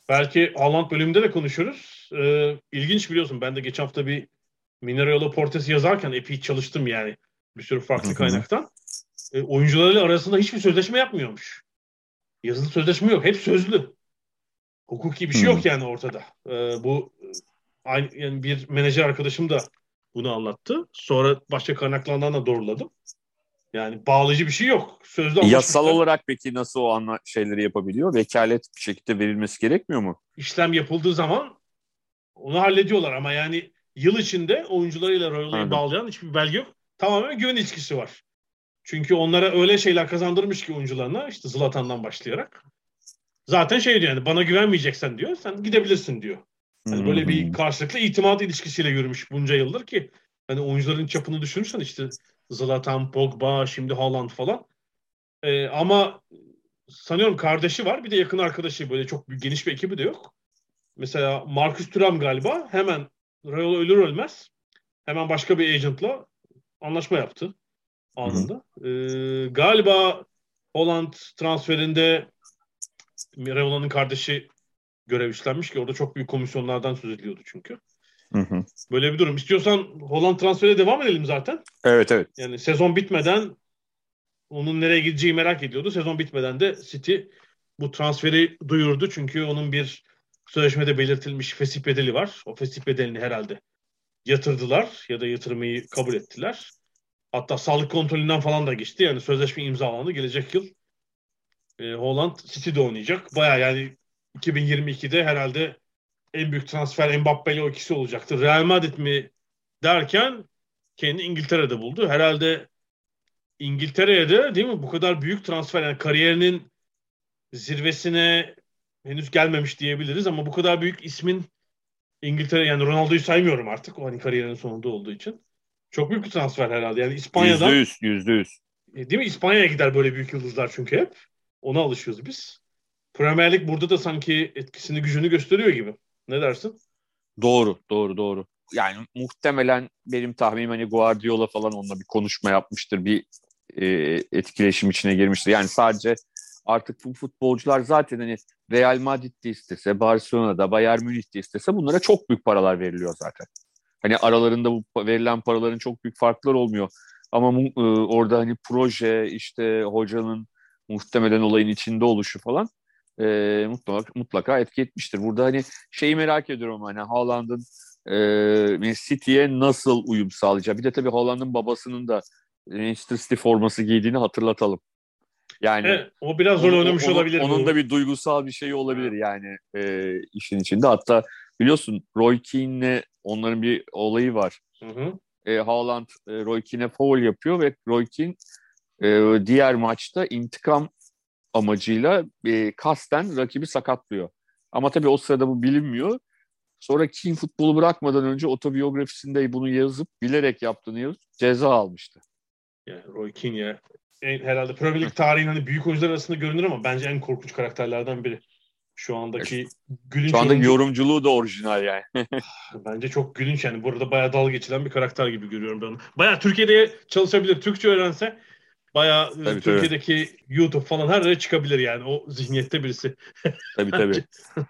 Belki Haaland bölümünde de konuşuruz. Ee, ilginç biliyorsun ben de geçen hafta bir Minerayola Portesi yazarken epey çalıştım yani. Bir sürü farklı kaynaktan. E, oyuncularıyla arasında hiçbir sözleşme yapmıyormuş. Yazılı sözleşme yok. Hep sözlü. Hukuki bir şey yok yani ortada. E, bu aynı yani bir menajer arkadaşım da bunu anlattı. Sonra başka kaynaklardan da doğruladım. Yani bağlayıcı bir şey yok. Sözlü Yasal olarak peki nasıl o anla şeyleri yapabiliyor? Vekalet bir şekilde verilmesi gerekmiyor mu? İşlem yapıldığı zaman onu hallediyorlar ama yani yıl içinde oyuncularıyla Royal'ı bağlayan hiçbir belge yok tamamen güven ilişkisi var. Çünkü onlara öyle şeyler kazandırmış ki oyuncularına işte Zlatan'dan başlayarak. Zaten şey diyor yani bana güvenmeyeceksen diyor sen gidebilirsin diyor. Yani böyle bir karşılıklı itimat ilişkisiyle yürümüş bunca yıldır ki hani oyuncuların çapını düşünürsen işte Zlatan, Pogba, şimdi Haaland falan. Ee, ama sanıyorum kardeşi var bir de yakın arkadaşı böyle çok geniş bir ekibi de yok. Mesela Marcus Thuram galiba hemen Real ölür ölmez hemen başka bir agentla anlaşma yaptı anında. Ee, galiba Holland transferinde Reola'nın kardeşi görev üstlenmiş ki orada çok büyük komisyonlardan söz ediliyordu çünkü. Hı hı. Böyle bir durum. İstiyorsan Holland transfere devam edelim zaten. Evet evet. Yani sezon bitmeden onun nereye gideceği merak ediyordu. Sezon bitmeden de City bu transferi duyurdu. Çünkü onun bir sözleşmede belirtilmiş fesih bedeli var. O fesih bedelini herhalde yatırdılar ya da yatırmayı kabul ettiler. Hatta sağlık kontrolünden falan da geçti. Yani sözleşme imzalandı. Gelecek yıl e, Holland City'de oynayacak. Baya yani 2022'de herhalde en büyük transfer Mbappe ile o ikisi olacaktı. Real Madrid mi derken kendi İngiltere'de buldu. Herhalde İngiltere'ye de değil mi bu kadar büyük transfer yani kariyerinin zirvesine henüz gelmemiş diyebiliriz ama bu kadar büyük ismin İngiltere yani Ronaldo'yu saymıyorum artık o hani kariyerinin sonunda olduğu için. Çok büyük bir transfer herhalde. Yani İspanya'dan... Yüzde yüz, yüzde yüz. E, değil mi? İspanya'ya gider böyle büyük yıldızlar çünkü hep. Ona alışıyoruz biz. Premier Lig burada da sanki etkisini, gücünü gösteriyor gibi. Ne dersin? Doğru, doğru, doğru. Yani muhtemelen benim tahminim hani Guardiola falan onunla bir konuşma yapmıştır. Bir e, etkileşim içine girmiştir. Yani sadece artık bu futbolcular zaten hani Real Madrid'de istese, Barcelona'da, Bayern Münih'te istese bunlara çok büyük paralar veriliyor zaten. Hani aralarında bu verilen paraların çok büyük farklar olmuyor. Ama e, orada hani proje işte hocanın muhtemelen olayın içinde oluşu falan e, mutlaka, mutlaka etki etmiştir. Burada hani şeyi merak ediyorum hani Haaland'ın e, City'ye nasıl uyum sağlayacak. Bir de tabii Haaland'ın babasının da Manchester City forması giydiğini hatırlatalım. Yani evet, o biraz rol oynamış onun, olabilir. Onun bu. da bir duygusal bir şey olabilir yani e, işin içinde. Hatta biliyorsun Roy Keane'le onların bir olayı var. Hı hı. E, Haaland e, Roy Keane'e foul yapıyor ve Roy Keane e, diğer maçta intikam amacıyla e, kasten rakibi sakatlıyor. Ama tabii o sırada bu bilinmiyor. Sonra Keane futbolu bırakmadan önce otobiyografisinde bunu yazıp bilerek yaptığını yazıp ceza almıştı. Yani Roy Keane ya en, herhalde Premier League tarihinin hani büyük oyuncular arasında görünür ama bence en korkunç karakterlerden biri. Şu andaki gülünç Şu andaki yorumculuğu da orijinal yani. [LAUGHS] bence çok gülünç yani. Burada bayağı dalga geçilen bir karakter gibi görüyorum ben onu. Bayağı Türkiye'de çalışabilir. Türkçe öğrense bayağı e, tabii, Türkiye'deki tabii. YouTube falan her yere çıkabilir yani. O zihniyette birisi. tabii tabii.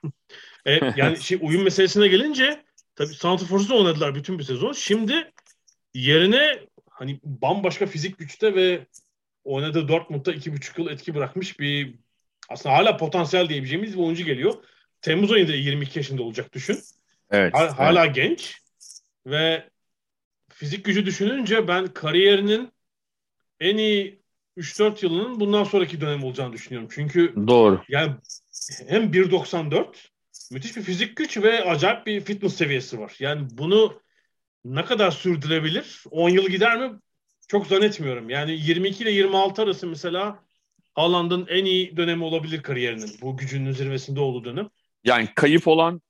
[LAUGHS] e, yani şey uyum meselesine gelince tabii Santrfor'suz oynadılar bütün bir sezon. Şimdi yerine hani bambaşka fizik güçte ve oynadığı Dortmund'da iki buçuk yıl etki bırakmış bir aslında hala potansiyel diyebileceğimiz bir oyuncu geliyor. Temmuz ayında 22 yaşında olacak düşün. Evet. Hala evet. genç ve fizik gücü düşününce ben kariyerinin en iyi 3-4 yılının bundan sonraki dönem olacağını düşünüyorum. Çünkü doğru. Yani hem 1.94 müthiş bir fizik güç ve acayip bir fitness seviyesi var. Yani bunu ne kadar sürdürebilir? 10 yıl gider mi? Çok zannetmiyorum. Yani 22 ile 26 arası mesela Haaland'ın en iyi dönemi olabilir kariyerinin. Bu gücünün zirvesinde olduğu dönem. Yani kayıp olan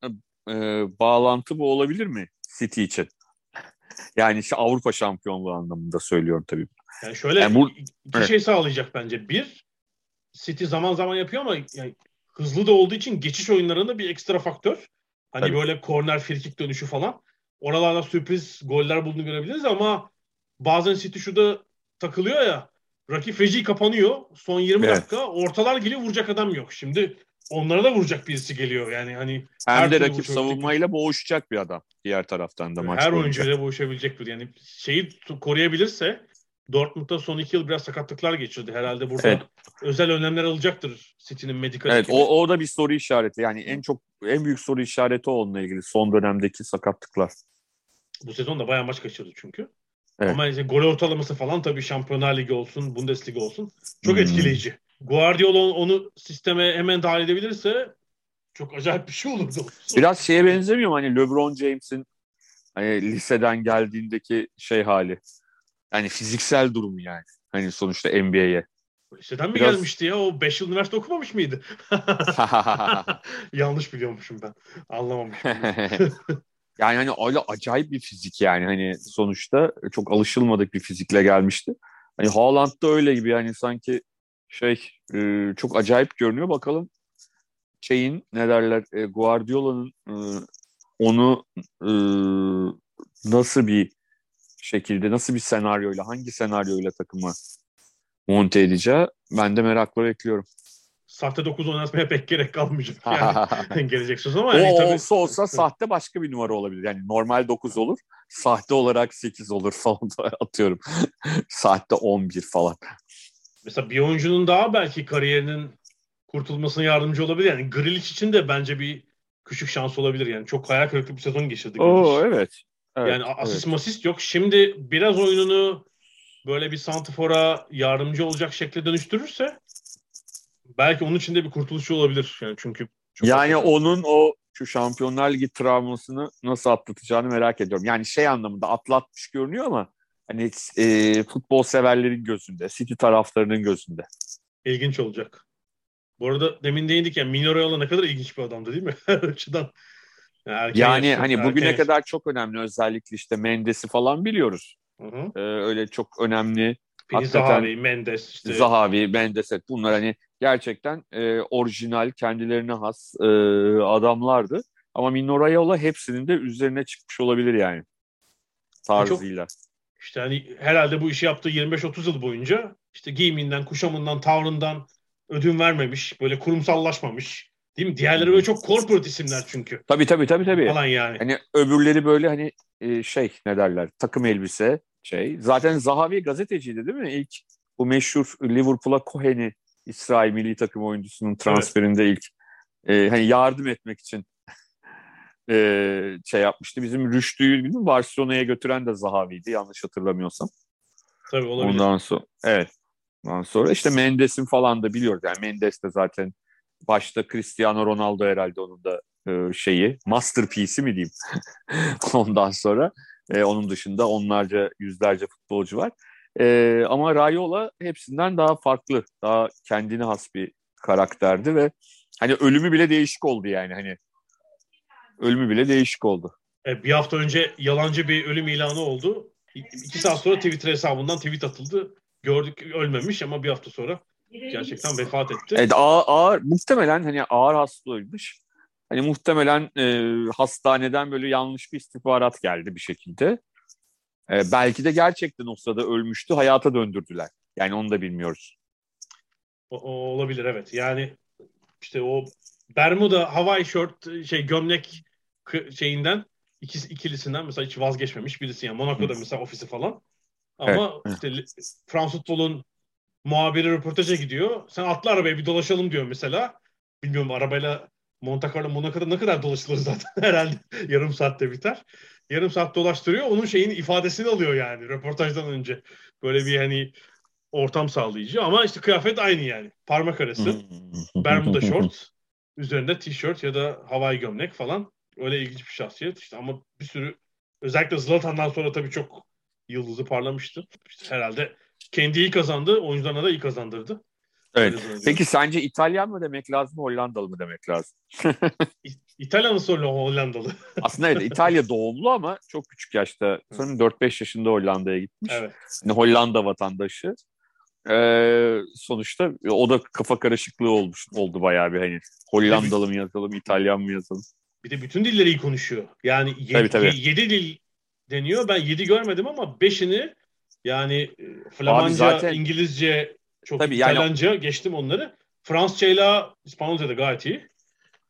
e, bağlantı bu olabilir mi City için? Yani işte Avrupa şampiyonluğu anlamında söylüyorum tabii. Yani şöyle yani bu, iki evet. şey sağlayacak bence. Bir, City zaman zaman yapıyor ama yani hızlı da olduğu için geçiş oyunlarında bir ekstra faktör. Hani tabii. böyle korner frikik dönüşü falan. Oralarda sürpriz goller bulduğunu görebiliriz ama bazen City şurada takılıyor ya rakip feci kapanıyor. Son 20 evet. dakika ortalar geliyor vuracak adam yok. Şimdi onlara da vuracak birisi geliyor. Yani hani hem de rakip savunmayla boğuşacak bir adam diğer taraftan da maç Her oyuncuyla boğuşabilecek bir yani şeyi koruyabilirse Dortmund'da son iki yıl biraz sakatlıklar geçirdi. Herhalde burada evet. özel önlemler alacaktır City'nin medikal Evet o, o da bir soru işareti. Yani en çok en büyük soru işareti onunla ilgili son dönemdeki sakatlıklar. Bu sezon da bayağı maç kaçırdı çünkü. Evet. Ama işte gol ortalaması falan tabii Şampiyonlar Ligi olsun, Bundesliga olsun çok hmm. etkileyici. Guardiola onu sisteme hemen dahil edebilirse çok acayip bir şey olurdu. Biraz şeye benzemiyor mu hani LeBron James'in hani liseden geldiğindeki şey hali. Yani fiziksel durumu yani. Hani sonuçta NBA'ye. Liseden mi Biraz... gelmişti ya? O 5 yıl üniversite okumamış mıydı? [LAUGHS] Yanlış biliyormuşum ben. Anlamamışım. [LAUGHS] Yani hani öyle acayip bir fizik yani hani sonuçta çok alışılmadık bir fizikle gelmişti. Hani Haaland da öyle gibi yani sanki şey e, çok acayip görünüyor. Bakalım şeyin ne derler e, Guardiola'nın e, onu nasıl bir şekilde nasıl bir senaryoyla hangi senaryoyla takımı monte edeceği ben de merakla bekliyorum sahte 9 oynatmaya pek gerek kalmayacak [LAUGHS] yani [LAUGHS] gelecek sezon ama. Yani o tabii... olsa olsa [LAUGHS] sahte başka bir numara olabilir. Yani normal 9 olur, sahte olarak 8 olur falan atıyorum. sahte 11 falan. Mesela bir oyuncunun daha belki kariyerinin kurtulmasına yardımcı olabilir. Yani Grealish için de bence bir küçük şans olabilir. Yani çok hayal kırıklığı bir sezon geçirdi. Oo, evet. Evet. Yani asist evet. masist yok. Şimdi biraz oyununu böyle bir Santifor'a yardımcı olacak şekilde dönüştürürse belki onun için de bir kurtuluşu olabilir. Yani çünkü yani hakikaten... onun o şu Şampiyonlar Ligi travmasını nasıl atlatacağını merak ediyorum. Yani şey anlamında atlatmış görünüyor ama hani e, futbol severlerin gözünde, City taraftarının gözünde. İlginç olacak. Bu arada demin değindik ya Mino Raiola ne kadar ilginç bir adamdı değil mi? [LAUGHS] Her açıdan. Yani, yani yaşta, hani bugüne yaşta. kadar çok önemli özellikle işte Mendes'i falan biliyoruz. Hı hı. Ee, öyle çok önemli Pini Zahavi, Mendes işte. Zahavi, Mendes evet bunlar hani gerçekten e, orijinal, kendilerine has e, adamlardı. Ama Mino Raiola hepsinin de üzerine çıkmış olabilir yani tarzıyla. Çok, işte hani herhalde bu işi yaptığı 25-30 yıl boyunca işte giyiminden, kuşamından, tavrından ödün vermemiş. Böyle kurumsallaşmamış. Değil mi? Diğerleri böyle çok corporate isimler çünkü. Tabii tabii tabii tabii. Falan yani. Hani öbürleri böyle hani e, şey ne derler takım elbise şey. Zaten Zahavi gazeteciydi değil mi? İlk bu meşhur Liverpool'a Cohen'i İsrail milli takım oyuncusunun transferinde evet. ilk e, hani yardım etmek için [LAUGHS] e, şey yapmıştı. Bizim Rüştü'yü Barcelona'ya götüren de Zahavi'ydi yanlış hatırlamıyorsam. Tabii olabilir. Ondan sonra evet. Ondan sonra işte Mendes'in falan da biliyoruz. Yani Mendes de zaten başta Cristiano Ronaldo herhalde onun da e, şeyi masterpiece'i mi diyeyim. [LAUGHS] Ondan sonra e, onun dışında onlarca yüzlerce futbolcu var. E, ama Rayola hepsinden daha farklı, daha kendine has bir karakterdi ve hani ölümü bile değişik oldu yani hani ölümü bile değişik oldu. E, bir hafta önce yalancı bir ölüm ilanı oldu. İki saat sonra Twitter hesabından tweet atıldı. Gördük ölmemiş ama bir hafta sonra gerçekten vefat etti. Evet ağır, ağır muhtemelen hani ağır hastalıymış. Hani muhtemelen e, hastaneden böyle yanlış bir istihbarat geldi bir şekilde. E, belki de gerçekten o sırada ölmüştü, hayata döndürdüler. Yani onu da bilmiyoruz. O, o olabilir evet. Yani işte o Bermuda Hawaii shirt şey gömlek şeyinden ikisi ikilisinden mesela hiç vazgeçmemiş birisi yani Monaco'da mesela ofisi falan. Ama evet. işte Fransız futbolun muhabiri röportaja gidiyor. Sen atla arabaya bir dolaşalım diyor mesela. Bilmiyorum arabayla Monte Carlo Monaco'da ne kadar dolaşılır zaten [LAUGHS] herhalde yarım saatte biter. Yarım saat dolaştırıyor. Onun şeyin ifadesini alıyor yani röportajdan önce. Böyle bir hani ortam sağlayıcı ama işte kıyafet aynı yani. Parmak arası. [LAUGHS] Bermuda short. Üzerinde tişört ya da havai gömlek falan. Öyle ilginç bir şahsiyet. İşte ama bir sürü özellikle Zlatan'dan sonra tabii çok yıldızı parlamıştı. İşte herhalde kendi iyi kazandı. Oyuncularına da iyi kazandırdı. Evet. Peki sence İtalyan mı demek lazım, Hollandalı mı demek lazım? İtalyan sonra Hollandalı. [LAUGHS] Aslında evet İtalya doğumlu ama çok küçük yaşta. Sanırım 4-5 yaşında Hollanda'ya gitmiş. Evet. Yani Hollanda vatandaşı. Ee, sonuçta o da kafa karışıklığı olmuş oldu bayağı bir hani Hollandalı mı yazalım, İtalyan mı yazalım. Bir de bütün dilleri iyi konuşuyor. Yani 7 dil deniyor. Ben 7 görmedim ama 5'ini yani e, Flamanca, zaten, İngilizce, çok tabii İtalyanca yani, geçtim onları. Fransızca ile İspanyolca da gayet iyi.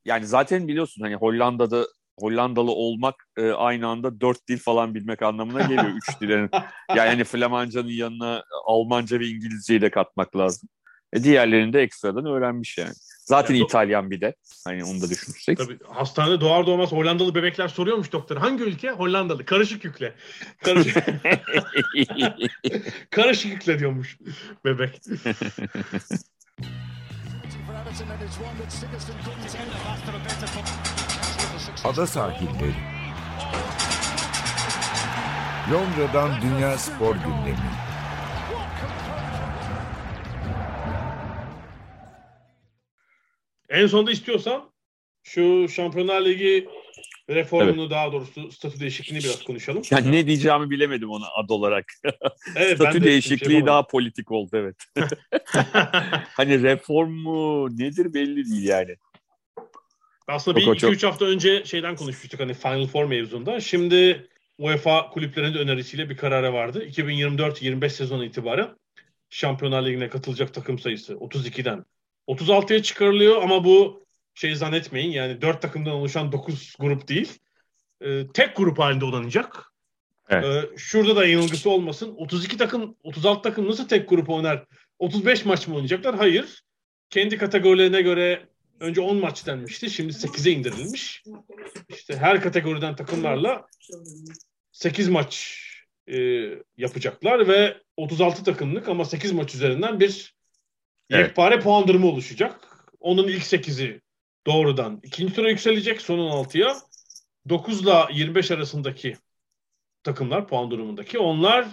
Yani zaten biliyorsun hani Hollanda'da Hollandalı olmak e, aynı anda dört dil falan bilmek anlamına geliyor üç [LAUGHS] dilin. Yani hani Flamancanın yanına Almanca ve İngilizceyi de katmak lazım. E diğerlerini de ekstradan öğrenmiş yani. Zaten yani, İtalyan bir de. Hani onu da düşünürsek. Tabii hastanede doğar doğmaz Hollandalı bebekler soruyormuş doktor. Hangi ülke? Hollandalı. Karışık yükle. Karışık, [LAUGHS] Karışık yükle diyormuş bebek. Ada sahilleri. Londra'dan Dünya Spor Gündemi. En sonunda istiyorsan şu Şampiyonlar Ligi reformunu evet. daha doğrusu statü değişikliğini biraz konuşalım. Yani ne diyeceğimi bilemedim ona ad olarak. [LAUGHS] Evet, statü de değişikliği şey daha politik oldu evet. [LAUGHS] hani reform mu nedir belli değil yani. Aslında bir 2-3 hafta önce şeyden konuşmuştuk hani Final Four mevzunda. Şimdi UEFA kulüplerinin önerisiyle bir karara vardı. 2024-25 sezonu itibaren Şampiyonlar Ligi'ne katılacak takım sayısı 32'den 36'ya çıkarılıyor ama bu şey zannetmeyin yani 4 takımdan oluşan 9 grup değil. E, tek grup halinde oynanacak. Evet. E, şurada da yanılgısı olmasın. 32 takım, 36 takım nasıl tek grup oynar? 35 maç mı oynayacaklar? Hayır. Kendi kategorilerine göre önce 10 maç denmişti. Şimdi 8'e indirilmiş. İşte her kategoriden takımlarla 8 maç e, yapacaklar ve 36 takımlık ama 8 maç üzerinden bir Evet. Yekpare puan durumu oluşacak. Onun ilk 8'i doğrudan ikinci tura yükselecek son 16'ya. 9 ile 25 arasındaki takımlar puan durumundaki onlar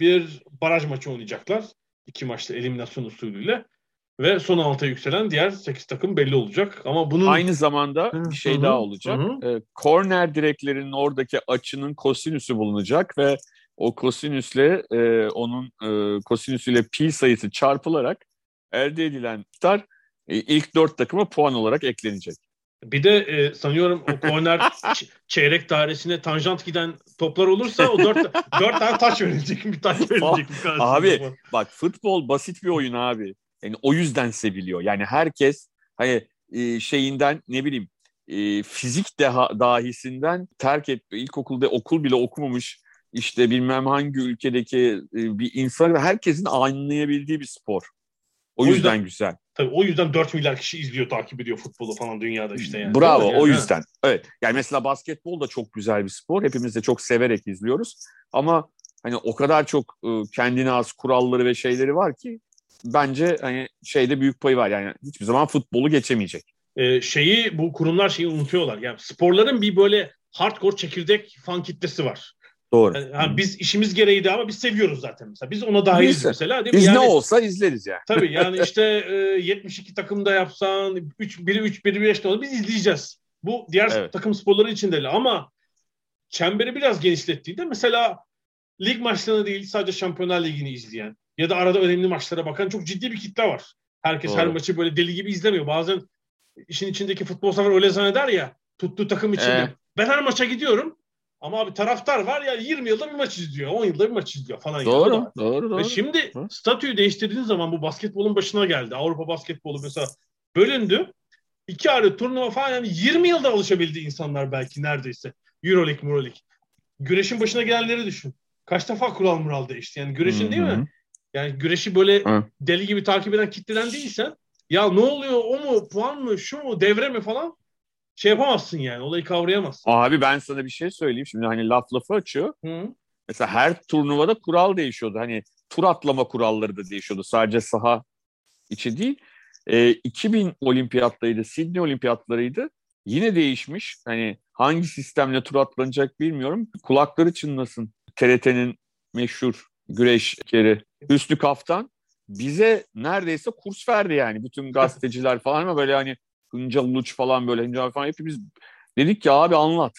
bir baraj maçı oynayacaklar. İki maçta eliminasyon usulüyle ve son 6'ya yükselen diğer 8 takım belli olacak. Ama bunun aynı zamanda bir şey Hı-hı. daha olacak. Ee, korner direklerinin oradaki açının kosinüsü bulunacak ve o kosinüsle e, onun e, kosinüsüyle pi sayısı çarpılarak elde edilen tutar e, ilk dört takıma puan olarak eklenecek. Bir de e, sanıyorum o korner [LAUGHS] çeyrek dairesine tanjant giden toplar olursa o dört, dört tane taç verilecek. Bir taç verilecek. abi bak futbol basit bir oyun abi. Yani o yüzden seviliyor. Yani herkes hani e, şeyinden ne bileyim e, fizik deha, dahisinden terk et ilkokulda okul bile okumamış işte bilmem hangi ülkedeki e, bir insan herkesin anlayabildiği bir spor. O, o yüzden, yüzden güzel. Tabii o yüzden 4 milyar kişi izliyor, takip ediyor futbolu falan dünyada işte yani. Bravo yani, o yüzden. Ha? Evet. Yani mesela basketbol da çok güzel bir spor. Hepimiz de çok severek izliyoruz. Ama hani o kadar çok e, kendine az kuralları ve şeyleri var ki bence hani şeyde büyük payı var. Yani hiçbir zaman futbolu geçemeyecek. Ee, şeyi bu kurumlar şeyi unutuyorlar. Yani sporların bir böyle hardcore çekirdek fan kitlesi var. Doğru. Yani, yani biz işimiz gereği de ama biz seviyoruz zaten mesela. Biz ona dahiliz biz, mesela değil mi? Biz yani, ne olsa izleriz yani. Tabii yani [LAUGHS] işte e, 72 takımda yapsan 3 biri 3 biri 5 olur biz izleyeceğiz. Bu diğer evet. takım sporları için de öyle ama çemberi biraz genişlettiğinde mesela lig maçlarını değil sadece Şampiyonlar Ligi'ni izleyen ya da arada önemli maçlara bakan çok ciddi bir kitle var. Herkes Doğru. her maçı böyle deli gibi izlemiyor. Bazen işin içindeki futbol sefer öyle zanneder ya tuttuğu takım için. Ee. Ben her maça gidiyorum ama abi taraftar var ya 20 yılda bir maç izliyor, 10 yılda bir maç izliyor falan. Doğru, yani. doğru, doğru. Ve şimdi Hı? statüyü değiştirdiğiniz zaman bu basketbolun başına geldi. Avrupa basketbolu mesela bölündü. İki ayrı turnuva falan yani 20 yılda alışabildi insanlar belki neredeyse. Euroleague, Euroleague. Güreşin başına gelenleri düşün. Kaç defa kural mural değişti. Yani güreşin Hı-hı. değil mi? Yani güreşi böyle Hı. deli gibi takip eden kitleden değilsen ya ne oluyor o mu puan mı şu mu devre mi falan şey yapamazsın yani olayı kavrayamazsın. Abi ben sana bir şey söyleyeyim şimdi hani laf lafı açıyor. Hı. Mesela her turnuvada kural değişiyordu. Hani tur atlama kuralları da değişiyordu. Sadece saha içi değil. E, 2000 olimpiyatlarıydı, Sydney olimpiyatlarıydı. Yine değişmiş. Hani hangi sistemle tur atlanacak bilmiyorum. Kulakları çınlasın. TRT'nin meşhur güreşkeri Hüsnü Kaftan bize neredeyse kurs verdi yani. Bütün gazeteciler falan ama böyle hani Hıncal Uluç falan böyle Hıncal falan hepimiz dedik ki abi anlat.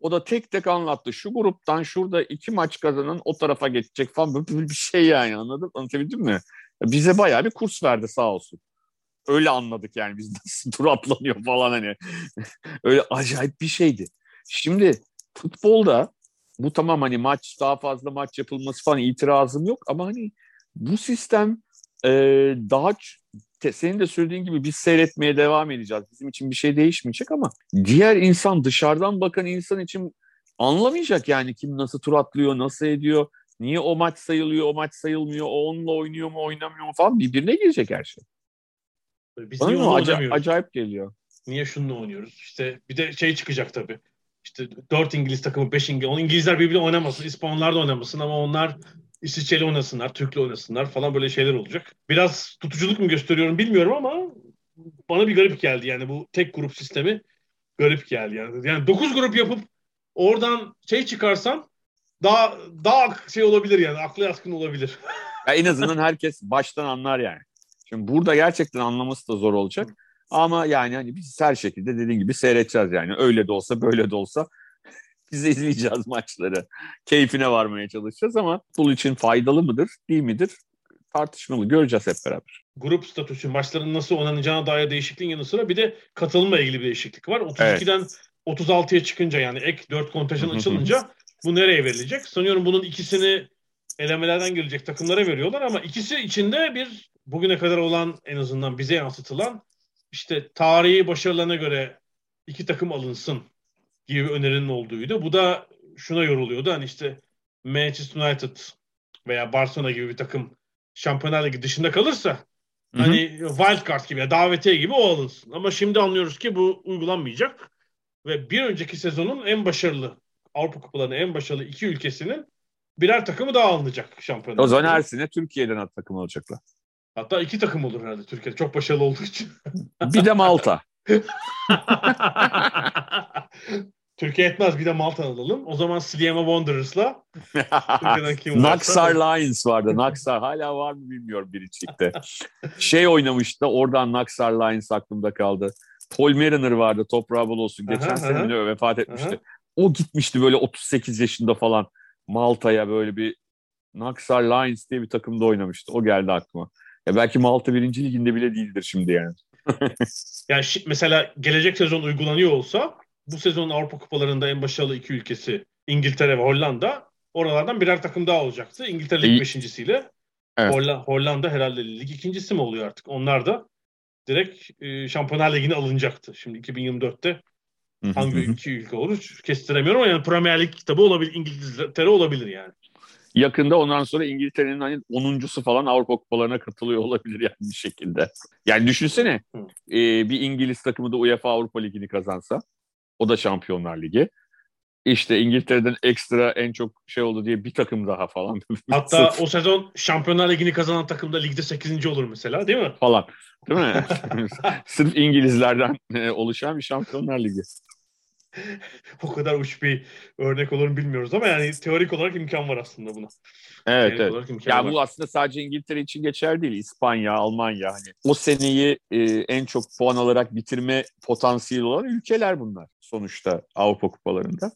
O da tek tek anlattı. Şu gruptan şurada iki maç kazanan o tarafa geçecek falan böyle bir şey yani anladın? Anlatabildim mi? Bize bayağı bir kurs verdi sağ olsun. Öyle anladık yani biz nasıl [LAUGHS] tur atlanıyor falan hani. [LAUGHS] Öyle acayip bir şeydi. Şimdi futbolda bu tamam hani maç daha fazla maç yapılması falan itirazım yok ama hani bu sistem e, daha senin de söylediğin gibi biz seyretmeye devam edeceğiz. Bizim için bir şey değişmeyecek ama diğer insan dışarıdan bakan insan için anlamayacak yani kim nasıl tur atlıyor, nasıl ediyor, niye o maç sayılıyor, o maç sayılmıyor, o onunla oynuyor mu, oynamıyor mu falan birbirine girecek her şey. Biz Bana niye acayip, acayip geliyor. Niye şununla oynuyoruz? İşte bir de şey çıkacak tabii. İşte dört İngiliz takımı, beş İngiliz. O İngilizler birbirine oynamasın, İspanyollar da oynamasın ama onlar İsviçreli oynasınlar, Türk'le oynasınlar falan böyle şeyler olacak. Biraz tutuculuk mu gösteriyorum bilmiyorum ama bana bir garip geldi yani bu tek grup sistemi garip geldi yani. Yani 9 grup yapıp oradan şey çıkarsan daha daha şey olabilir yani aklı yatkın olabilir. ya en azından herkes baştan anlar yani. Şimdi burada gerçekten anlaması da zor olacak. Ama yani hani biz her şekilde dediğin gibi seyredeceğiz yani. Öyle de olsa böyle de olsa biz izleyeceğiz maçları. Keyfine varmaya çalışacağız ama futbol için faydalı mıdır, değil midir? Tartışmalı. Göreceğiz hep beraber. Grup statüsü, maçların nasıl oynanacağına dair değişikliğin yanı sıra bir de katılımla ilgili bir değişiklik var. 32'den evet. 36'ya çıkınca yani ek 4 kontenjan açılınca bu nereye verilecek? Sanıyorum bunun ikisini elemelerden gelecek takımlara veriyorlar ama ikisi içinde bir bugüne kadar olan en azından bize yansıtılan işte tarihi başarılarına göre iki takım alınsın gibi önerinin olduğuydu. Bu da şuna yoruluyordu. Hani işte Manchester United veya Barcelona gibi bir takım Şampiyonlar Ligi dışında kalırsa Hı-hı. hani wild card gibi, davetiye gibi o alınsın. Ama şimdi anlıyoruz ki bu uygulanmayacak. Ve bir önceki sezonun en başarılı Avrupa Kupalarının en başarılı iki ülkesinin birer takımı daha alınacak şampiyonlar. O zaman her sene Türkiye'den takım alacaklar. Hatta iki takım olur herhalde Türkiye'de. Çok başarılı olduğu için. bir de Malta. [LAUGHS] Türkiye etmez bir de Malta alalım. O zaman Sliema Wanderers'la [LAUGHS] Naxar Lions vardı. Naxar hala var mı bilmiyorum birincilikte. [LAUGHS] şey oynamıştı oradan Naxar Lions aklımda kaldı. Paul Mariner vardı toprağı bol olsun. Geçen aha, sene aha. vefat etmişti. Aha. O gitmişti böyle 38 yaşında falan Malta'ya böyle bir Naxar Lions diye bir takımda oynamıştı. O geldi aklıma. Ya belki Malta birinci liginde bile değildir şimdi yani. [LAUGHS] yani mesela gelecek sezon uygulanıyor olsa bu sezon Avrupa Kupalarında en başarılı iki ülkesi İngiltere ve Hollanda. Oralardan birer takım daha olacaktı. İngiltere lig beşincisiyle. Evet. Holl- Hollanda herhalde lig ikincisi mi oluyor artık? Onlar da direkt e, Şampiyonlar Ligi'ne alınacaktı. Şimdi 2024'te hangi iki ülke olur kestiremiyorum ama yani Premier Lig kitabı olabilir, İngiltere olabilir yani. Yakında ondan sonra İngiltere'nin hani 10.sü falan Avrupa Kupalarına katılıyor olabilir yani bir şekilde. Yani düşünsene e, bir İngiliz takımı da UEFA Avrupa Ligi'ni kazansa o da Şampiyonlar Ligi işte İngiltere'den ekstra en çok şey oldu diye bir takım daha falan. [LAUGHS] Hatta o sezon Şampiyonlar Ligi'ni kazanan takım da ligde 8. olur mesela değil mi? Falan. Değil mi? [LAUGHS] Sırf İngilizlerden e, oluşan bir Şampiyonlar Ligi. [LAUGHS] o kadar uç bir örnek olur mu bilmiyoruz ama yani teorik olarak imkan var aslında buna. Evet, teorik evet. Ya var. bu aslında sadece İngiltere için geçer değil. İspanya, Almanya hani o seneyi e, en çok puan alarak bitirme potansiyeli olan ülkeler bunlar sonuçta Avrupa kupalarında.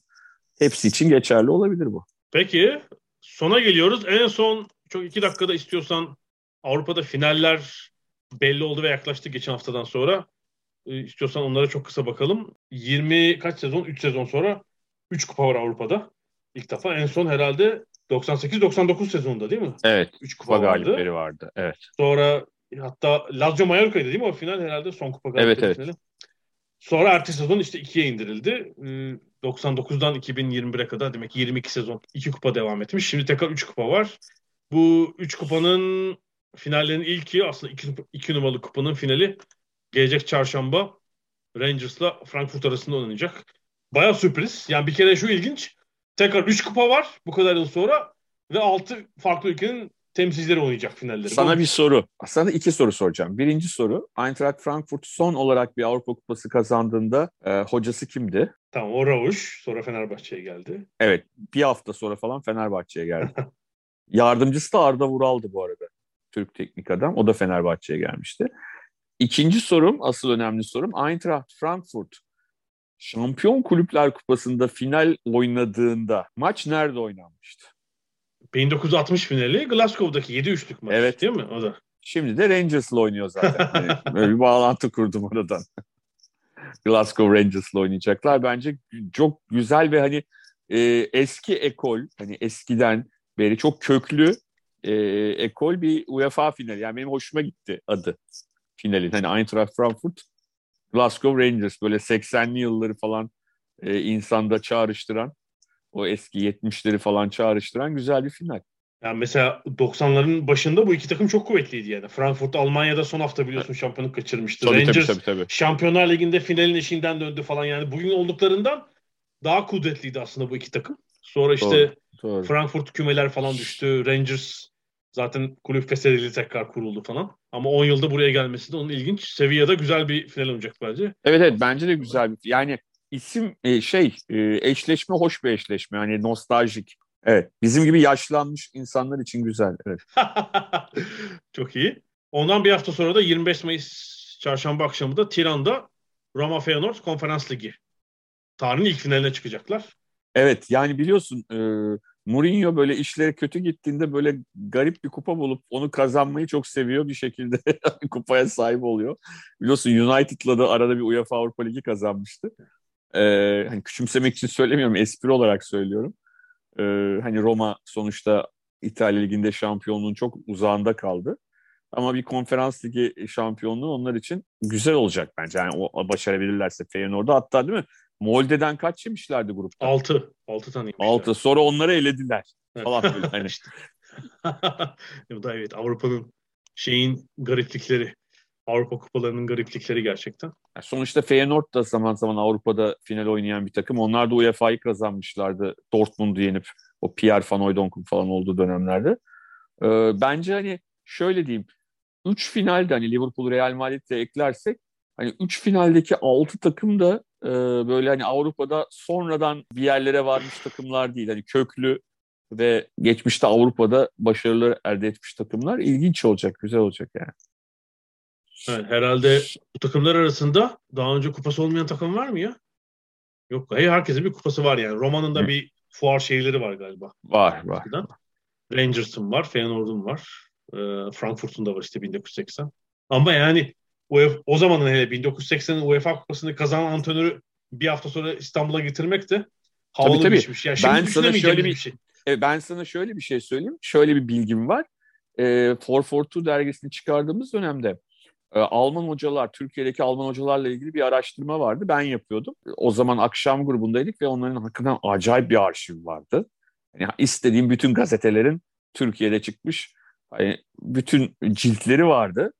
Hepsi için geçerli olabilir bu. Peki sona geliyoruz. En son çok iki dakikada istiyorsan Avrupa'da finaller belli oldu ve yaklaştı geçen haftadan sonra. E, istiyorsan onlara çok kısa bakalım. 20 kaç sezon? 3 sezon sonra 3 kupa var Avrupa'da. İlk defa en son herhalde 98-99 sezonunda değil mi? Evet. 3 kupa, kupa vardı. galipleri vardı. Evet. Sonra hatta Lazio Mallorca'ydı değil mi o final herhalde son kupa galipleri evet, evet. finali. Sonra ertesi sezon işte ikiye indirildi. 99'dan 2021'e kadar demek 22 sezon iki kupa devam etmiş. Şimdi tekrar 3 kupa var. Bu 3 kupanın finallerinin ilki aslında 2 iki, iki numaralı kupanın finali gelecek çarşamba Rangers'la Frankfurt arasında oynanacak. Baya sürpriz. Yani bir kere şu ilginç. Tekrar 3 kupa var bu kadar yıl sonra ve 6 farklı ülkenin temsilcileri oynayacak finalleri. Sana bir soru. Sana iki soru soracağım. Birinci soru. Eintracht Frankfurt son olarak bir Avrupa Kupası kazandığında e, hocası kimdi? Tamam o Ravuş. Sonra Fenerbahçe'ye geldi. Evet. Bir hafta sonra falan Fenerbahçe'ye geldi. Yardımcısı da Arda Vural'dı bu arada. Türk teknik adam. O da Fenerbahçe'ye gelmişti. İkinci sorum, asıl önemli sorum. Eintracht Frankfurt Şampiyon Kulüpler Kupası'nda final oynadığında maç nerede oynanmıştı? 1960 finali Glasgow'daki 7-3'lük maç evet. değil mi o da? Şimdi de Rangers'la oynuyor zaten. Yani [LAUGHS] böyle bir bağlantı kurdum oradan. [LAUGHS] Glasgow Rangers'la oynayacaklar. Bence çok güzel ve hani e, eski ekol, hani eskiden beri çok köklü e, ekol bir UEFA finali. Yani benim hoşuma gitti adı finalin. Hani Eintracht Frankfurt, Glasgow Rangers böyle 80'li yılları falan e, insanda çağrıştıran o eski 70'leri falan çağrıştıran güzel bir final. Yani mesela 90'ların başında bu iki takım çok kuvvetliydi yani. Frankfurt Almanya'da son hafta biliyorsun şampiyonluk kaçırmıştı. Tabii, Rangers tabii, tabii, tabii. Şampiyonlar Ligi'nde finalin eşiğinden döndü falan yani. Bugün olduklarından daha kudretliydi aslında bu iki takım. Sonra işte doğru, doğru. Frankfurt kümeler falan düştü. Rangers zaten kulüp feshedildi tekrar kuruldu falan. Ama 10 yılda buraya gelmesi de onun ilginç. Sevilla'da güzel bir final olacak bence. Evet evet bence de güzel bir yani isim e, şey e, eşleşme hoş bir eşleşme yani nostaljik. Evet bizim gibi yaşlanmış insanlar için güzel. Evet. [LAUGHS] Çok iyi. Ondan bir hafta sonra da 25 Mayıs çarşamba akşamı da Tiran'da Roma Feyenoord Konferans Ligi. Tarihin ilk finaline çıkacaklar. Evet yani biliyorsun e, Mourinho böyle işleri kötü gittiğinde böyle garip bir kupa bulup onu kazanmayı çok seviyor bir şekilde [LAUGHS] kupaya sahip oluyor. Biliyorsun United'la da arada bir UEFA Avrupa Ligi kazanmıştı. Ee, hani küçümsemek için söylemiyorum, espri olarak söylüyorum. Ee, hani Roma sonuçta İtalya Ligi'nde şampiyonluğun çok uzağında kaldı. Ama bir konferans ligi şampiyonluğu onlar için güzel olacak bence. Yani o başarabilirlerse Feyenoord'da hatta değil mi? Molde'den kaç yemişlerdi grupta? Altı. Altı tane yemişler. Altı. Sonra onları elediler. Falan böyle hani. [LAUGHS] [LAUGHS] Bu da evet Avrupa'nın şeyin gariplikleri. Avrupa kupalarının gariplikleri gerçekten. Sonuçta Feyenoord da zaman zaman Avrupa'da final oynayan bir takım. Onlar da UEFA'yı kazanmışlardı. Dortmund'u yenip o Pierre Van Hooydonk'un falan olduğu dönemlerde. Ee, bence hani şöyle diyeyim. Üç finalde hani Liverpool, Real Madrid'de eklersek hani üç finaldeki altı takım da e, böyle hani Avrupa'da sonradan bir yerlere varmış takımlar değil. Hani köklü ve geçmişte Avrupa'da başarılar elde etmiş takımlar ilginç olacak, güzel olacak yani. Evet, herhalde bu takımlar arasında daha önce kupası olmayan takım var mı ya? Yok. Hayır, herkesin bir kupası var yani. Roma'nın da Hı. bir fuar şeyleri var galiba. Var, var. Rangers'ın var, Feyenoord'un var. E, Frankfurt'un da var işte 1980. Ama yani UEFA, o zamanın hele 1980'in UEFA kupasını kazanan antrenörü bir hafta sonra İstanbul'a getirmek de havalı tabii, tabii. bir şey. Yani ben sana şöyle bir, şey. ben sana şöyle bir şey söyleyeyim. Şöyle bir bilgim var. e, 442 dergisini çıkardığımız dönemde e, Alman hocalar, Türkiye'deki Alman hocalarla ilgili bir araştırma vardı. Ben yapıyordum. O zaman akşam grubundaydık ve onların hakikaten acayip bir arşiv vardı. Yani istediğim bütün gazetelerin Türkiye'de çıkmış yani bütün ciltleri vardı.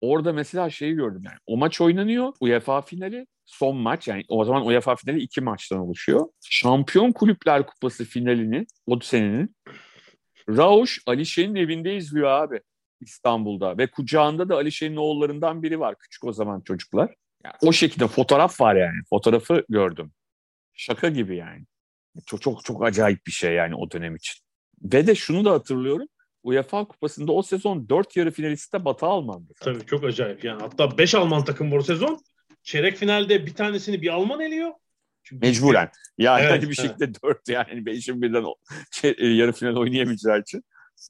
Orada mesela şeyi gördüm yani. O maç oynanıyor. UEFA finali son maç yani o zaman UEFA finali iki maçtan oluşuyor. Şampiyon Kulüpler Kupası finalini o senenin Rauş Alişe'nin evinde izliyor abi İstanbul'da ve kucağında da Alişe'nin oğullarından biri var küçük o zaman çocuklar. Yani o şekilde fotoğraf var yani. Fotoğrafı gördüm. Şaka gibi yani. Çok çok çok acayip bir şey yani o dönem için. Ve de şunu da hatırlıyorum. UEFA Kupası'nda o sezon 4 yarı finalisti de Batı Alman'dı. Tabii çok acayip yani. Hatta 5 Alman takım bu sezon. Çeyrek finalde bir tanesini bir Alman eliyor. Çünkü Mecburen. Yani evet, bir şekilde evet. 4 yani 5'in birden yarı final oynayamayacağı için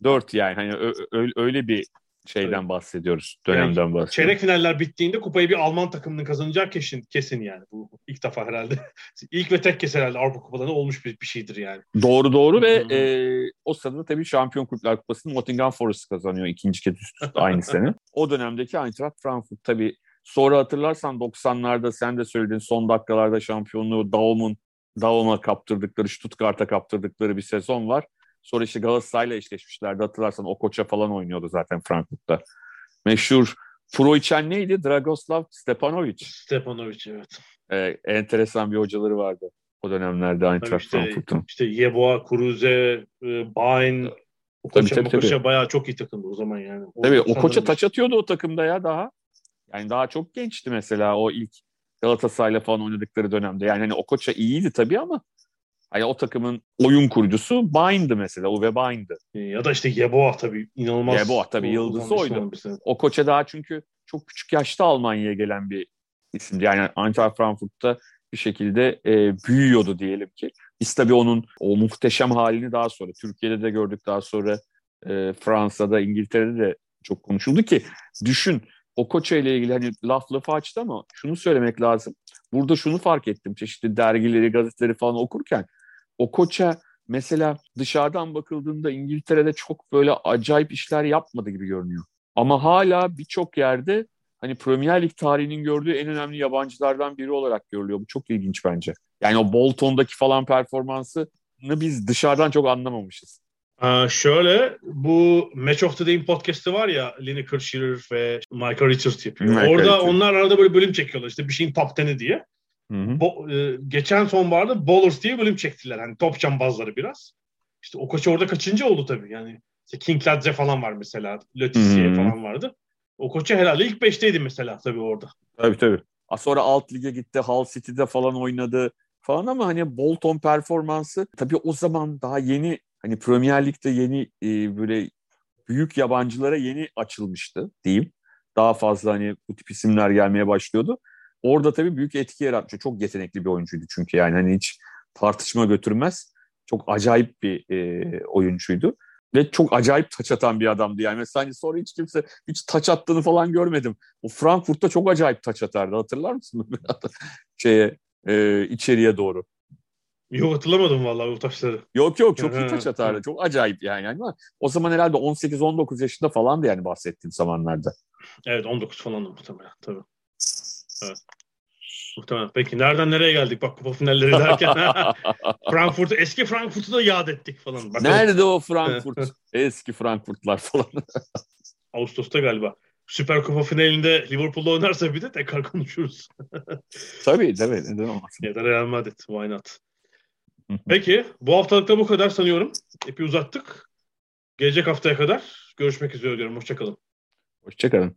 4 yani. Hani öyle bir şeyden evet. bahsediyoruz. Dönemden yani, bahsediyoruz. Çeyrek finaller bittiğinde kupayı bir Alman takımının kazanacağı kesin kesin yani. Bu ilk defa herhalde. [LAUGHS] ilk ve tek kez herhalde Avrupa Kupalarında olmuş bir, bir şeydir yani. Doğru doğru ve e, o sırada tabii Şampiyon Kulüpler Kupası'nı Nottingham Forest kazanıyor ikinci kez üst üste aynı [LAUGHS] sene. O dönemdeki Eintracht Frankfurt tabii sonra hatırlarsan 90'larda sen de söyledin son dakikalarda şampiyonluğu Daum'un Daum'a kaptırdıkları, Stuttgart'a kaptırdıkları bir sezon var. Sonra işte Galatasaray'la eşleşmişlerdi. Hatırlarsan o koça falan oynuyordu zaten Frankfurt'ta. Meşhur Pro neydi? Dragoslav Stepanovic. Stepanovic evet. Ee, enteresan bir hocaları vardı o dönemlerde Eintracht işte, Frankfurt'un. İşte Yeboah, Kruse, Bain, o koça, tabii, tabii, tabii. bayağı çok iyi takımdı o zaman yani. O tabii o koça taç atıyordu o takımda ya daha. Yani daha çok gençti mesela o ilk Galatasaray'la falan oynadıkları dönemde. Yani hani o koça iyiydi tabii ama Hani o takımın oyun kurucusu Bind'ı mesela. Uwe Bind'ı. Ee, ya da işte Yeboah tabii inanılmaz. Yeboah tabii yıldızı oydu. O koça daha çünkü çok küçük yaşta Almanya'ya gelen bir isimdi. Yani Eintracht Frankfurt'ta bir şekilde e, büyüyordu diyelim ki. Biz tabii onun o muhteşem halini daha sonra Türkiye'de de gördük daha sonra e, Fransa'da, İngiltere'de de çok konuşuldu ki düşün o koça ile ilgili hani laf lafı açtı ama şunu söylemek lazım. Burada şunu fark ettim çeşitli dergileri, gazeteleri falan okurken o koça mesela dışarıdan bakıldığında İngiltere'de çok böyle acayip işler yapmadı gibi görünüyor. Ama hala birçok yerde hani Premier Lig tarihinin gördüğü en önemli yabancılardan biri olarak görülüyor. Bu çok ilginç bence. Yani o Bolton'daki falan performansını biz dışarıdan çok anlamamışız. Ee, şöyle bu Match of the Day podcast'ı var ya Lineker Shearer ve Michael Richards yapıyor. Michael Orada Richards. onlar arada böyle bölüm çekiyorlar işte bir şeyin top 10'i diye. Bo, e, geçen sonbaharda Bowlers diye bölüm çektiler. Hani top cambazları biraz. İşte o koç orada kaçıncı oldu tabii. Yani işte King Ladze falan var mesela. Letizier falan vardı. O koça herhalde ilk beşteydi mesela tabii orada. Tabii tabii. Sonra alt lige gitti. Hull City'de falan oynadı falan ama hani Bolton performansı tabii o zaman daha yeni hani Premier Lig'de yeni e, böyle büyük yabancılara yeni açılmıştı diyeyim. Daha fazla hani bu tip isimler gelmeye başlıyordu. Orada tabii büyük etki yaratmış. Çok yetenekli bir oyuncuydu çünkü yani hani hiç tartışma götürmez. Çok acayip bir e, oyuncuydu. Ve çok acayip taç atan bir adamdı. Yani mesela hani sonra hiç kimse hiç taç attığını falan görmedim. O Frankfurt'ta çok acayip taç atardı. Hatırlar mısın? [LAUGHS] Şeye, e, içeriye doğru. Yok hatırlamadım vallahi bu taşları. Yok yok çok iyi taç atardı. Çok acayip yani. Ama o zaman herhalde 18-19 yaşında falandı yani bahsettiğim zamanlarda. Evet 19 falan muhtemelen tabii. Evet. Muhtemelen. Peki nereden nereye geldik bak kupa finalleri derken. [LAUGHS] Frankfurt eski Frankfurt'u da yad ettik falan. Bak, Nerede o Frankfurt? [LAUGHS] eski Frankfurtlar falan. [LAUGHS] Ağustos'ta galiba. Süper Kupa finalinde Liverpool'da oynarsa bir de tekrar konuşuruz. tabii tabii. Neden olmasın? Ya da Real Madrid. Why not? Peki bu haftalıkta bu kadar sanıyorum. Epey uzattık. Gelecek haftaya kadar görüşmek üzere diyorum. Hoşçakalın. Hoşçakalın.